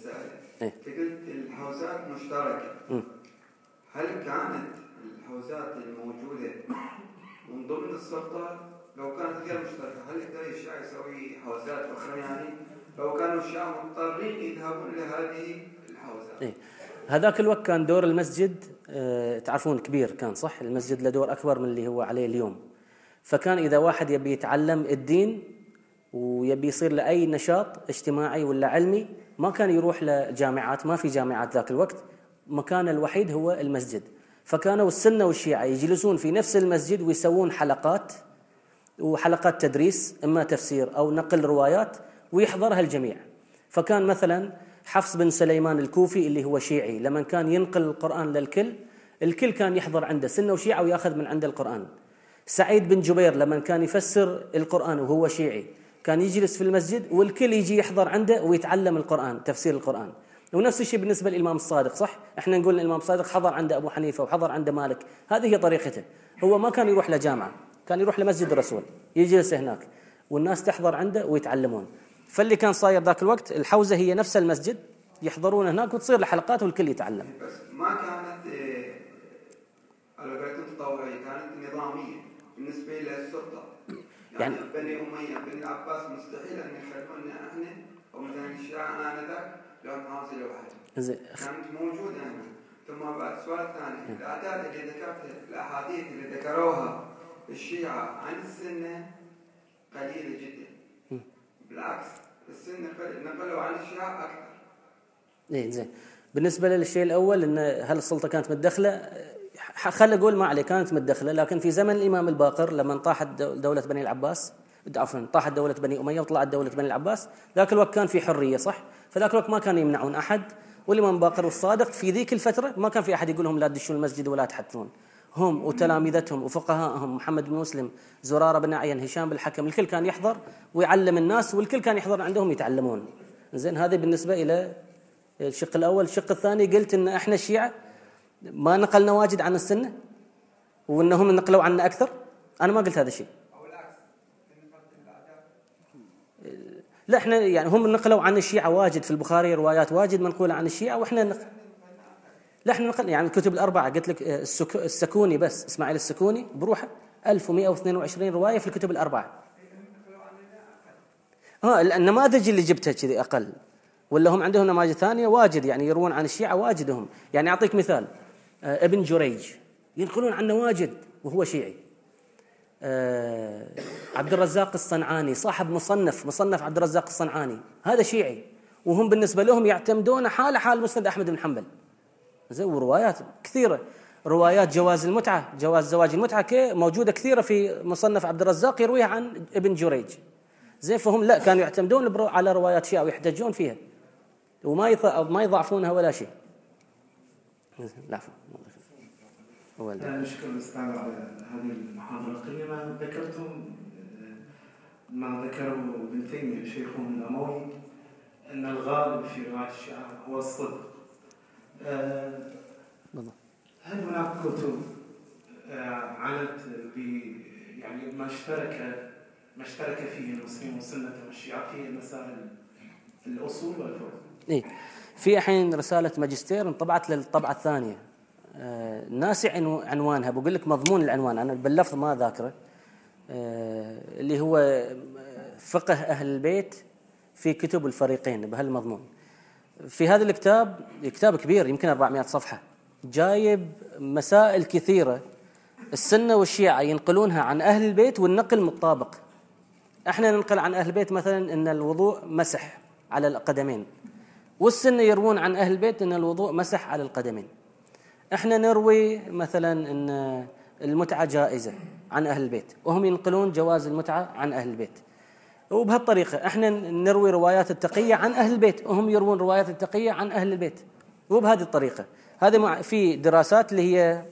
إيه. أنت قلت الحوزات مشتركة مم. هل كانت الحوزات الموجودة من ضمن السلطه لو كانت غير مشتركة هل يقدر الشيعة يسوي حوزات أخرى يعني لو كانوا الشيعة مضطرين يذهبون لهذه الحوزات إيه. هذاك الوقت كان دور المسجد آه، تعرفون كبير كان صح؟ المسجد له دور أكبر من اللي هو عليه اليوم. فكان إذا واحد يبي يتعلم الدين ويبي يصير له أي نشاط اجتماعي ولا علمي ما كان يروح لجامعات ما في جامعات ذاك الوقت. مكانه الوحيد هو المسجد. فكانوا السنة والشيعة يجلسون في نفس المسجد ويسوون حلقات وحلقات تدريس إما تفسير أو نقل روايات. ويحضرها الجميع. فكان مثلا حفص بن سليمان الكوفي اللي هو شيعي لما كان ينقل القرآن للكل الكل كان يحضر عنده سنة وشيعة ويأخذ من عنده القرآن. سعيد بن جبير لما كان يفسر القرآن وهو شيعي كان يجلس في المسجد والكل يجي يحضر عنده ويتعلم القرآن تفسير القرآن. ونفس الشيء بالنسبة للإمام الصادق صح؟ إحنا نقول الإمام الصادق حضر عند أبو حنيفة وحضر عند مالك. هذه هي طريقته. هو ما كان يروح لجامعة كان يروح لمسجد الرسول يجلس هناك والناس تحضر عنده ويتعلمون. فاللي كان صاير ذاك الوقت الحوزة هي نفس المسجد يحضرون هناك وتصير الحلقات والكل يتعلم. بس ما كانت على قولتهم تطوعيه كانت نظامية بالنسبة للسلطة. يعني, يعني- بني أمية بني العباس مستحيل أن يخلونا إحنا أو مثلا الشيعة انذاك لهم حوزة لوحدهم. زين. كانت موجودة هنا. ثم بعد سؤال ثاني. الأعداد اللي ذكرتها الأحاديث اللي ذكروها الشيعة عن السنة قليلة جدا. بالعكس السنة قل- نقلوا عن الشيعة أكثر. إيه زين. بالنسبة للشيء الأول إن هل السلطة كانت متدخلة؟ ح- خل أقول ما عليه كانت متدخلة لكن في زمن الإمام الباقر لما طاحت دو- دولة بني العباس عفوا طاحت دولة بني أمية وطلعت دولة بني العباس ذاك الوقت كان في حرية صح؟ فذاك الوقت ما كانوا يمنعون أحد والإمام الباقر والصادق في ذيك الفترة ما كان في أحد يقول لهم لا تدشون المسجد ولا تحدثون هم وتلامذتهم وفقهاءهم محمد بن مسلم زرارة بن عين هشام بالحكم الكل كان يحضر ويعلم الناس والكل كان يحضر عندهم يتعلمون. زين هذه بالنسبة إلى الشق الأول. الشق الثاني قلت إن إحنا الشيعه ما نقلنا واجد عن السنة وإنهم نقلوا عنا أكثر. أنا ما قلت هذا الشيء. لا إحنا يعني هم نقلوا عن الشيعة واجد في البخاري روايات واجد منقولة عن الشيعة وإحنا نق... لا إحنا نقل يعني الكتب الأربعة قلت لك آه، السك... السكوني بس إسماعيل السكوني بروحه 1122 رواية في الكتب الأربعة. آه النماذج اللي جبتها كذي أقل. ولا هم عندهم نماذج ثانية؟ واجد يعني يروون عن الشيعة واجد هم يعني أعطيك مثال آه ابن جريج. ينقلون عنه واجد وهو شيعي. آه عبد الرزاق الصنعاني صاحب مصنف مصنف عبد الرزاق الصنعاني. هذا شيعي. وهم بالنسبة لهم يعتمدون حاله حال مسند أحمد بن حنبل. وروايات كثيرة. روايات جواز المتعة جواز زواج المتعة كي موجودة كثيرة في مصنف عبد الرزاق يرويها عن ابن جريج. زين فهم لا كانوا يعتمدون على روايات شيعة ويحتجون فيها. وما ما يضعفونها ولا شيء. زين، لا عفوا هو الد- نشكر الأستاذ على هذه المحاضرة. القيمة ذكرتم آه، ما ذكره ابن تيمية شيخهم الأموي أن الغالب في رواية الشيعة هو الصدق. آه،. هل هناك كتب آه، عنت يعني ما اشترك ما اشترك فيه المسلمين والسنة والشيعة في مسائل الأصول والفروع إيه. في الحين رسالة ماجستير انطبعت للطبعة الثانية. آه ناسي عنو- عنوانها بقول لك مضمون العنوان أنا باللفظ ما ذاكره آه اللي هو فقه أهل البيت في كتب الفريقين بهالمضمون. في هذا الكتاب كتاب كبير يمكن 400 صفحة. جايب مسائل كثيرة السنة والشيعة ينقلونها عن أهل البيت والنقل متطابق إحنا ننقل عن أهل البيت مثلا إن الوضوء مسح على القدمين والسنة يروون عن أهل البيت إن الوضوء مسح على القدمين. إحنا نروي مثلا إن المتعة جائزة عن أهل البيت وهم ينقلون جواز المتعة عن أهل البيت. وبهالطريقة إحنا نروي روايات التقية عن أهل البيت وهم يروون روايات التقية عن أهل البيت. وبهذه الطريقة مع في دراسات اللي هي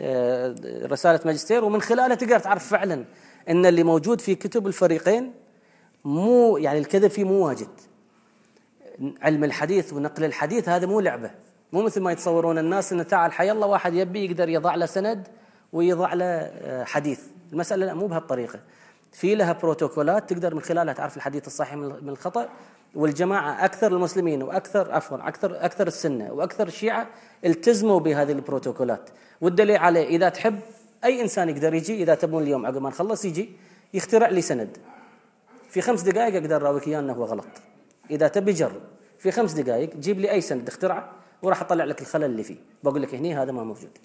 آه، رسالة ماجستير ومن خلالها تقدر تعرف فعلا إن اللي موجود في كتب الفريقين مو يعني الكذب فيه مو واجد. علم الحديث ونقل الحديث هذا مو لعبة. مو مثل ما يتصورون الناس انه تعال حي الله واحد يبي يقدر يضع له سند ويضع له آه، حديث. المسألة لا مو بهالطريقة. في لها بروتوكولات تقدر من خلالها تعرف الحديث الصحيح من الخطأ والجماعة أكثر المسلمين وأكثر عفوا أكثر أكثر السنة وأكثر الشيعة التزموا بهذه البروتوكولات. والدليل عليه إذا تحب أي إنسان يقدر يجي إذا تبون اليوم عقب ما نخلص يجي يخترع لي سند. في خمس دقائق أقدر أراويك إياه إنه هو غلط. إذا تبي جرب. في خمس دقائق جيب لي أي سند اخترعه وراح أطلع لك الخلل اللي فيه. بقول لك هني هذا ما موجود.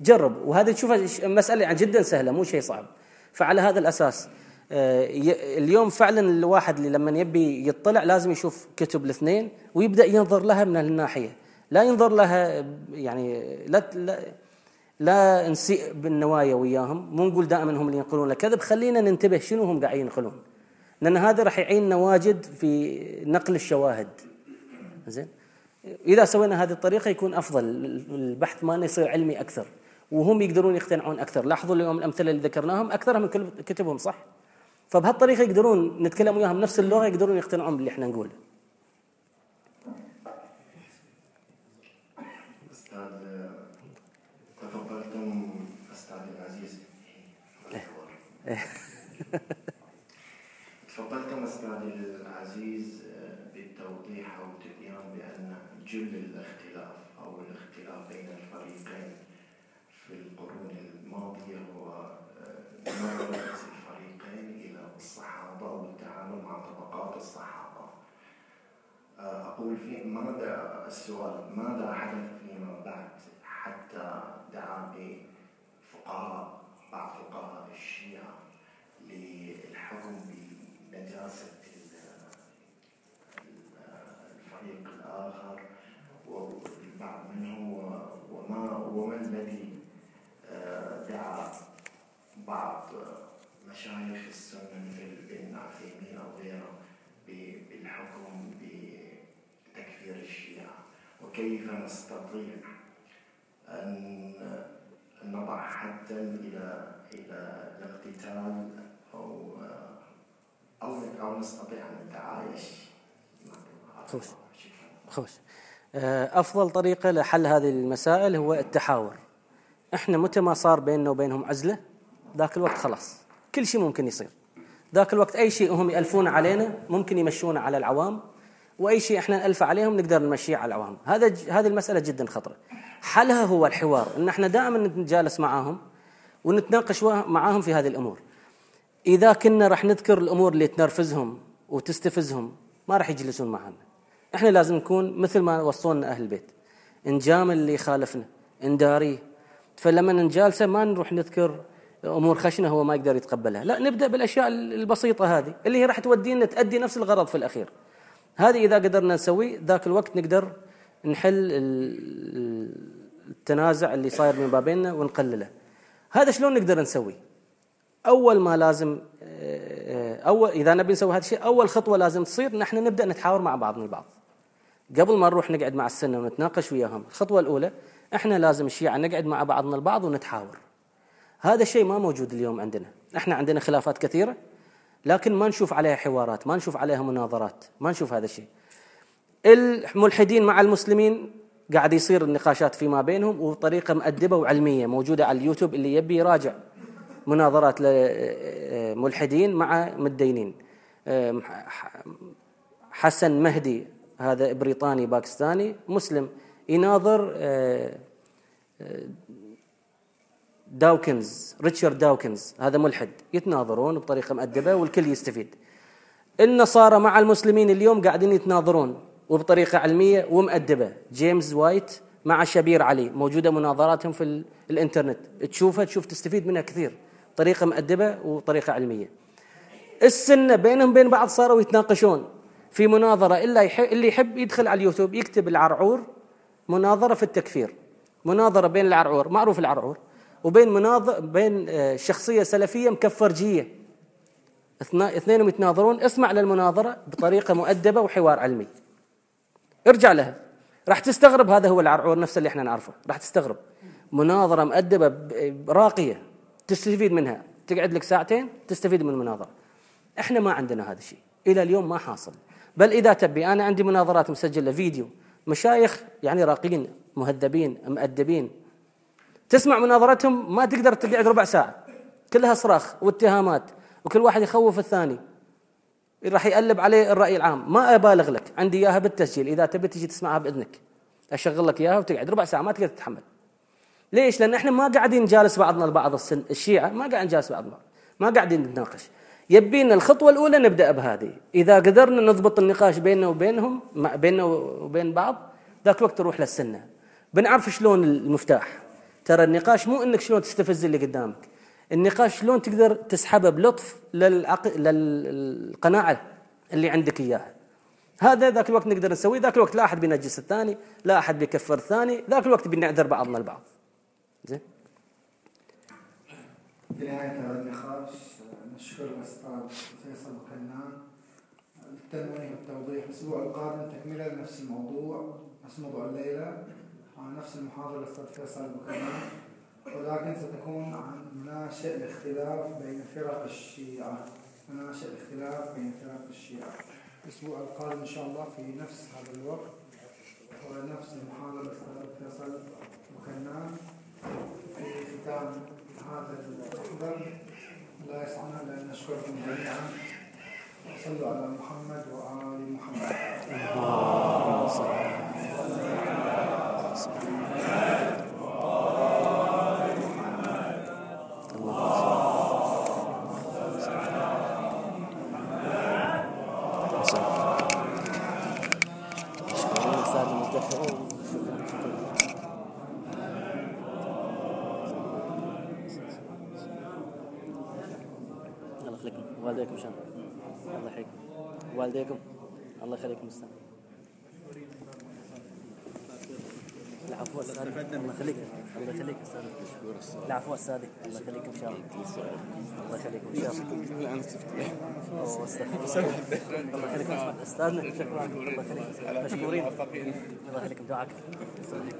جرب. وهذه تشوفها مسألة يعني جدا سهلة مو شيء صعب. فعلى هذا الأساس اليوم فعلا الواحد اللي لما يبي يطلع لازم يشوف كتب الاثنين ويبدأ ينظر لها من الناحيه لا ينظر لها يعني لا لا, لا نسيء بالنوايا وياهم. مو نقول دائما هم اللي ينقلون الكذب خلينا ننتبه شنو هم قاعدين ينقلون. لأن هذا راح يعيننا واجد في نقل الشواهد. زين؟ إذا سوينا هذه الطريقة يكون أفضل. البحث مالنا يصير علمي أكثر. وهم يقدرون يقتنعون أكثر. لاحظوا اليوم الأمثلة اللي ذكرناهم. اكثرها من كتبهم صح؟ فبهالطريقة يقدرون نتكلم وياهم نفس اللغة يقدرون يقتنعون باللي إحنا نقوله. تفضلتم أستاذ العزيز بالتوضيح أو التبيان بأن جل الاختلاف أو الاختلاف بين الفريقين في القرون الماضية هو نظره الصحابة والتعامل مع طبقات الصحابة. آه، أقول في ماذا السؤال؟ ماذا حدث فيما بعد حتى دعا بفقهاء بعض فقهاء الشيعة للحكم بنجاسة الفريق الآخر والبعض منه وما وما الذي آه، دعا بعض مشايخ السنة مثل ابن عثيمين أو غيره بالحكم بتكفير الشيعة. وكيف نستطيع أن نضع حدا إلى إلى الاقتتال أو أو أو نستطيع أن نتعايش؟ خوش. خوش. أفضل طريقة لحل هذه المسائل هو التحاور. إحنا متى ما صار بيننا وبينهم عزلة ذاك الوقت خلاص. كل شيء ممكن يصير. ذاك الوقت أي شيء هم يألفون علينا ممكن يمشونه على العوام وأي شيء إحنا نالفه عليهم نقدر نمشيه على العوام. هذا ج... هذه المسألة جدا خطرة. حلها هو الحوار إن إحنا دائما نتجالس معاهم ونتناقش معاهم في هذه الأمور. إذا كنا راح نذكر الأمور اللي تنرفزهم وتستفزهم ما راح يجلسون معنا إحنا لازم نكون مثل ما وصونا أهل البيت. نجامل اللي يخالفنا نداريه فلما نجالسه ما نروح نذكر أمور خشنة هو ما يقدر يتقبلها. لا نبدأ بالأشياء البسيطة هذه اللي هي راح تودينا تأدي نفس الغرض في الأخير. هذه إذا قدرنا نسوي ذاك الوقت نقدر نحل التنازع اللي صاير من بابيننا ونقلله. هذا شلون نقدر نسوي؟ أول ما لازم أول إذا نبي نسوي هذا الشيء أول خطوة لازم تصير نحن نبدأ نتحاور مع بعضنا البعض. قبل ما نروح نقعد مع السنة ونتناقش وياهم الخطوة الأولى إحنا لازم الشيعة نقعد مع بعضنا البعض ونتحاور. هذا الشيء ما موجود اليوم عندنا. إحنا عندنا خلافات كثيرة لكن ما نشوف عليها حوارات ما نشوف عليها مناظرات ما نشوف هذا الشيء. الملحدين مع المسلمين قاعد يصير النقاشات فيما بينهم وبطريقه مؤدبة وعلمية موجودة على اليوتيوب اللي يبي يراجع مناظرات لملحدين مع متدينين. حسن مهدي هذا بريطاني باكستاني مسلم يناظر داوكنز ريتشارد داوكنز هذا ملحد يتناظرون بطريقة مؤدبة والكل يستفيد. النصارى مع المسلمين اليوم قاعدين يتناظرون وبطريقة علمية ومؤدبة. جيمس وايت مع شبير علي موجودة مناظراتهم في الإنترنت. تشوفها تشوف تستفيد منها كثير. طريقة مؤدبة وطريقة علمية. السنة بينهم بين بعض صاروا يتناقشون في مناظرة. إلا اللي يحب يدخل على اليوتيوب يكتب العرعور مناظرة في التكفير. مناظرة بين العرعور معروف العرعور. وبين مناظر بين آه، شخصية سلفية مكفرجية. اثنين يتناظرون. اسمع للمناظرة بطريقة مؤدبة وحوار علمي. ارجع لها. راح تستغرب. هذا هو العرعور نفسه اللي إحنا نعرفه. راح تستغرب. مناظرة مؤدبة راقية. تستفيد منها. تقعد لك ساعتين تستفيد من المناظرة. إحنا ما عندنا هذا الشيء. إلى اليوم ما حاصل. بل إذا تبي أنا عندي مناظرات مسجلة فيديو. مشايخ يعني راقين مهذبين مؤدبين. تسمع مناظرتهم ما تقدر تقعد ربع ساعة. كلها صراخ واتهامات وكل واحد يخوف الثاني. راح يقلب عليه الرأي العام. ما أبالغ لك عندي إياها بالتسجيل. إذا تبي تجي تسمعها بإذنك. أشغل لك إياها وتقعد ربع ساعة ما تقدر تتحمل. ليش؟ لأن إحنا ما قاعدين نجالس بعضنا البعض السن الشيعة ما قاعد نجالس بعضنا. ما قاعدين نتناقش. يبينا الخطوة الأولى نبدأ بهذه. إذا قدرنا نضبط النقاش بيننا وبينهم بيننا وبين بعض ذاك الوقت نروح للسنة. بنعرف شلون المفتاح. ترى النقاش مو إنك شلون تستفز اللي قدامك. النقاش شلون تقدر تسحبه بلطف للعق... للقناعة اللي عندك إياها. هذا ذاك الوقت نقدر نسويه. ذاك الوقت لا أحد بينجس الثاني لا أحد بيكفر الثاني. ذاك الوقت بنعذر بعضنا البعض. زين؟ في نهاية هذا النقاش نشكر الأستاذ فيصل وكنان التنويه والتوضيح الأسبوع القادم تكملة لنفس الموضوع نفس موضوع الليلة. عن نفس المحاضرة فيصل وكنان ولكن ستكون عن مناشئ الاختلاف بين فرق الشيعة. مناشئ الاختلاف بين فرق الشيعة. الأسبوع القادم إن شاء الله في نفس هذا الوقت. ونفس المحاضرة فيصل وكنان في ختام هذا المحضر لا يسعنا الا ان نشكركم جميعا. وصلوا على محمد وآل محمد. الله يخليكم والديكم الله يحييكم. والديكم؟ الله يخليكم أستاذ العفو أستاذ الله يخليك الله يخليك أستاذ العفو أستاذ الله يخليك ان شاء الله الله يخليك ان شاء الله الله الله يخليكم استاذنا شكرا الله يخليك مشكورين الله يخليكم دعاك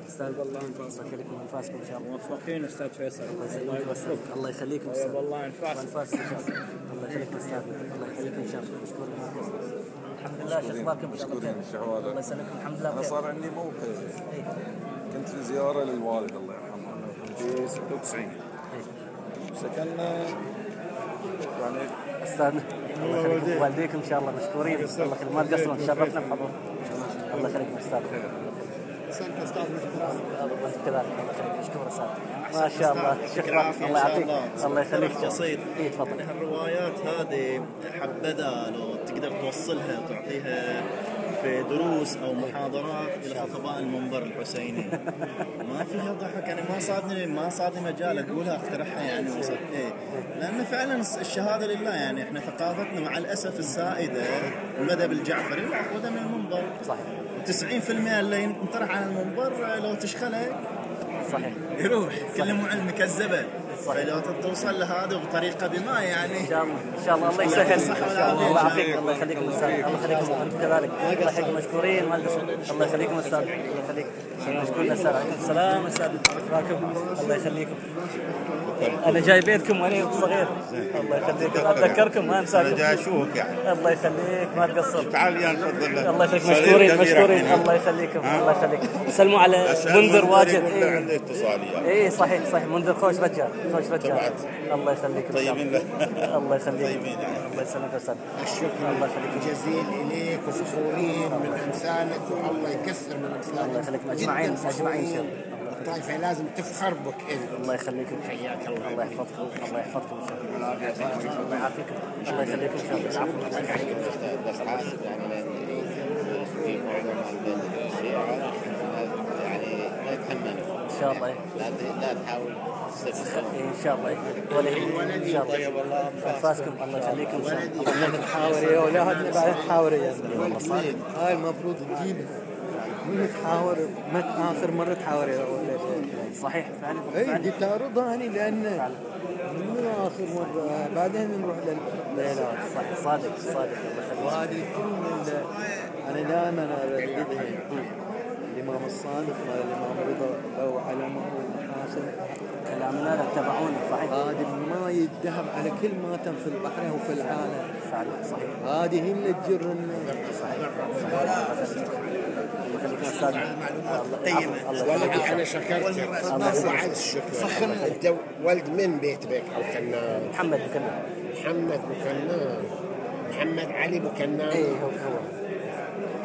أستاذ الله يخليكم انفاسكم ان شاء الله موفقين أستاذ فيصل الله يخليكم الله يخليكم أستاذ والله انفاس وانفاس ان شاء الله الله يخليك أستاذ الله يخليك ان شاء الله مشكور الحمد لله شو اخباركم ان شاء الله بخير الله يسلمكم الحمد لله أنا صار عندي موقف إيه. كنت في زيارة للوالد الله يرحمه. في 96 سكننا يعني استاذنا الله يخليكم والديكم إن شاء الله مشكورين. الله. يخليك. ما تقصرون تشرفنا بحضوركم. الله يخليكم أستاذ كذلك الله يخليك مشكور أستاذ. ما شاء الله. شكرا. الله يعطيك. الله. يخليك. بسيط. اي تفضل. الروايات هذه حبذا لو تقدر توصلها وتعطيها في دروس أو محاضرات إلى خطباء المنبر الحسيني. ما فيها ضحك يعني ما صادني ما صادني مجال أقولها أقترحها يعني وصل إيه. لأن فعلا الشهادة لله يعني إحنا ثقافتنا مع الأسف السائدة المذهب الجعفري ناخذها من المنبر. صحيح. 90% اللي ينطرح على المنبر لو تشخله صحيح. يروح كل معلم مكذبة. فلو توصل لهذا بطريقة بما يعني. إن شاء الله. إن شاء الله. الله يسهل الله. يعافيك الله يخليكم أستاذ الله يخليكم أنتم كذلك. الله يخليكم مشكورين. ما. الله يخليكم أستاذ. الله يخليك. مشكورين. أستاذ. عليكم السلام. أستاذ. شكراكم الله يخليكم. أنا جاي بيتكم وأنا صغير. الله يخليكم أتذكركم؟ ما أنساكم. جاي أشوفك يعني. الله يخليك. ما تقصر. تعال يا نفضل الله يخليك. مشكورين مشكورين. الحين. الله يخليكم. الله يخليك. سلموا على منذر واجد. له إيه. عنده اتصال يعني. اي صحيح صحيح. منذر خوش رجال خوش رجال. الله يخليك. إن شاء طيبين. الله. له. الله يخليك. طيبين يعني. الله يسلمك أستاذ. الشكر الله يخليك. جزيل إليك وفخورين من امثالك والله يكثر من امثالك الله يخليكم اجمعين اجمعين ان شاء. الله الطائفه لازم تفخر بك إنت. الله يخليكم حياك الله الله يحفظكم الله يحفظكم. ان شاء الله يعافيكم الله يخليكم ان شاء الله العفو الله يخليكم. بس حاسب يعني يعني ما يتحملوا إن شاء الله. لا لا تحاول إن شاء الله. ولدي إن شاء الله. أنفاسكم الله يخليكم. ان شاء الله تحاور يا أولاد بعد تحاور يا زلمه هاي المفروض تجيبها. تحاور مت آخر مرة تحاور يا ولد صحيح فعلا اي دي تعرضها هني لأن من آخر مرة بعدين نروح للعلاج صح صادق صادق. وهذه كل من ال- أنا دائما ارددها الإمام الصادق مال الإمام رضا لو علمه المحاسن. كلامنا لا تتبعون صحيح. هذه الماي الذهب على كل ما تم في البحر وفي العالم. فعلا صحيح. هذه هي اللي تجر الناس ولدي أنا شكرتك وبعد الشكر سخن. انت ولد من بيت بك أو كنان محمد بكنان محمد بكنان محمد علي بكنان اي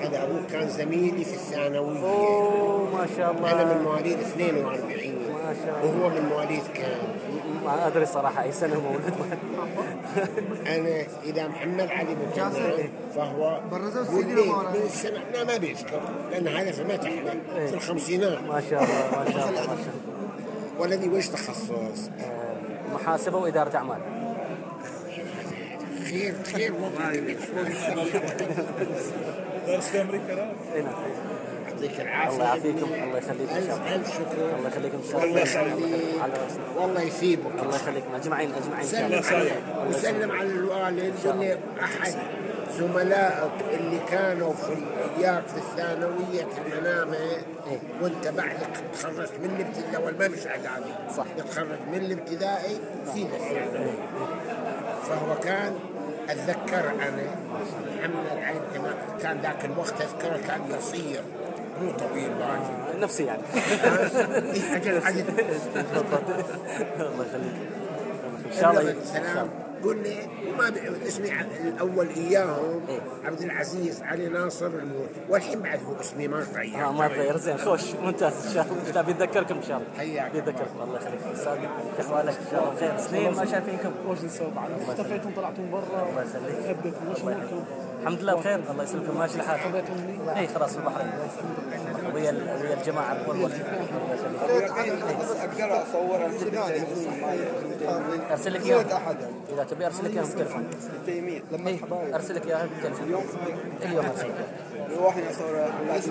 هذا أبوك كان زميلي في الثانويه اوه ما شاء الله أنا من مواليد 42 ما شاء الله وهو من مواليد كام؟ ما أدري صراحة أي سنة مولود أنا إذا محمد علي بكنان فهو. من السنة لا ما بيذكر لأن هذا في متحنا في الخمسينات. ما شاء الله ما شاء الله ما شاء الله. ولدي وش تخصص؟ محاسبة وإدارة أعمال. خير خير درس في أمريكا نعم. يعطيك العافية. الله يعافيكم الله يخليكم ان شاء الله ألف شكر. الله يخليكم ان شاء الله يخليك. والله يثيبك الله يخليكم اجمعين اجمعين ان شاء سلم. الله على وسلم على الوالد. لي أحد زملائك اللي كانوا في اياك في الثانوية المنامة وأنت بعدك تخرجت من الابتدائي ما مش إعدادي. صح. تخرج من الابتدائي فيها الثانوي فهو كان أتذكر أنا محمد كمان. كان ذاك الوقت أذكره كان قصير. مو طويل نفسي يعني. عجل عجل الله يخليك إن شاء الله الله سلام. قل لي ما ب- اسمي الأول إياهم عبد العزيز علي ناصر الموت والحين بعد هو اسمي ما تغير آه ما تغير زين خوش ممتاز إن شاء الله. بيتذكركم إن شاء الله؟ حياك. بيتذكركم. الله يخليك. أستاذ إخوانك إن شاء الله. خير سنين ما شايفينكم. وش نسوي بعد اختفيتم طلعتم برا. الله يخليك. الحمد لله بخير الله يسلمكم. ماشي الحال؟ اي خلاص في البحرين. ويا ويا الجماعة أقدر اصور أرسل لك اياها إذا تبي أرسل لك اياها بالتليفون. إيه، أرسل لك اياها بالتليفون. اليوم أرسل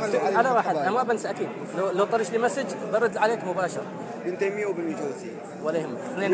لك. أنا واحد أنا ما بنسى أكيد. لو لو طرش لي مسج برد عليك بن تيمية وبن جوزي. ولا يهمك اثنين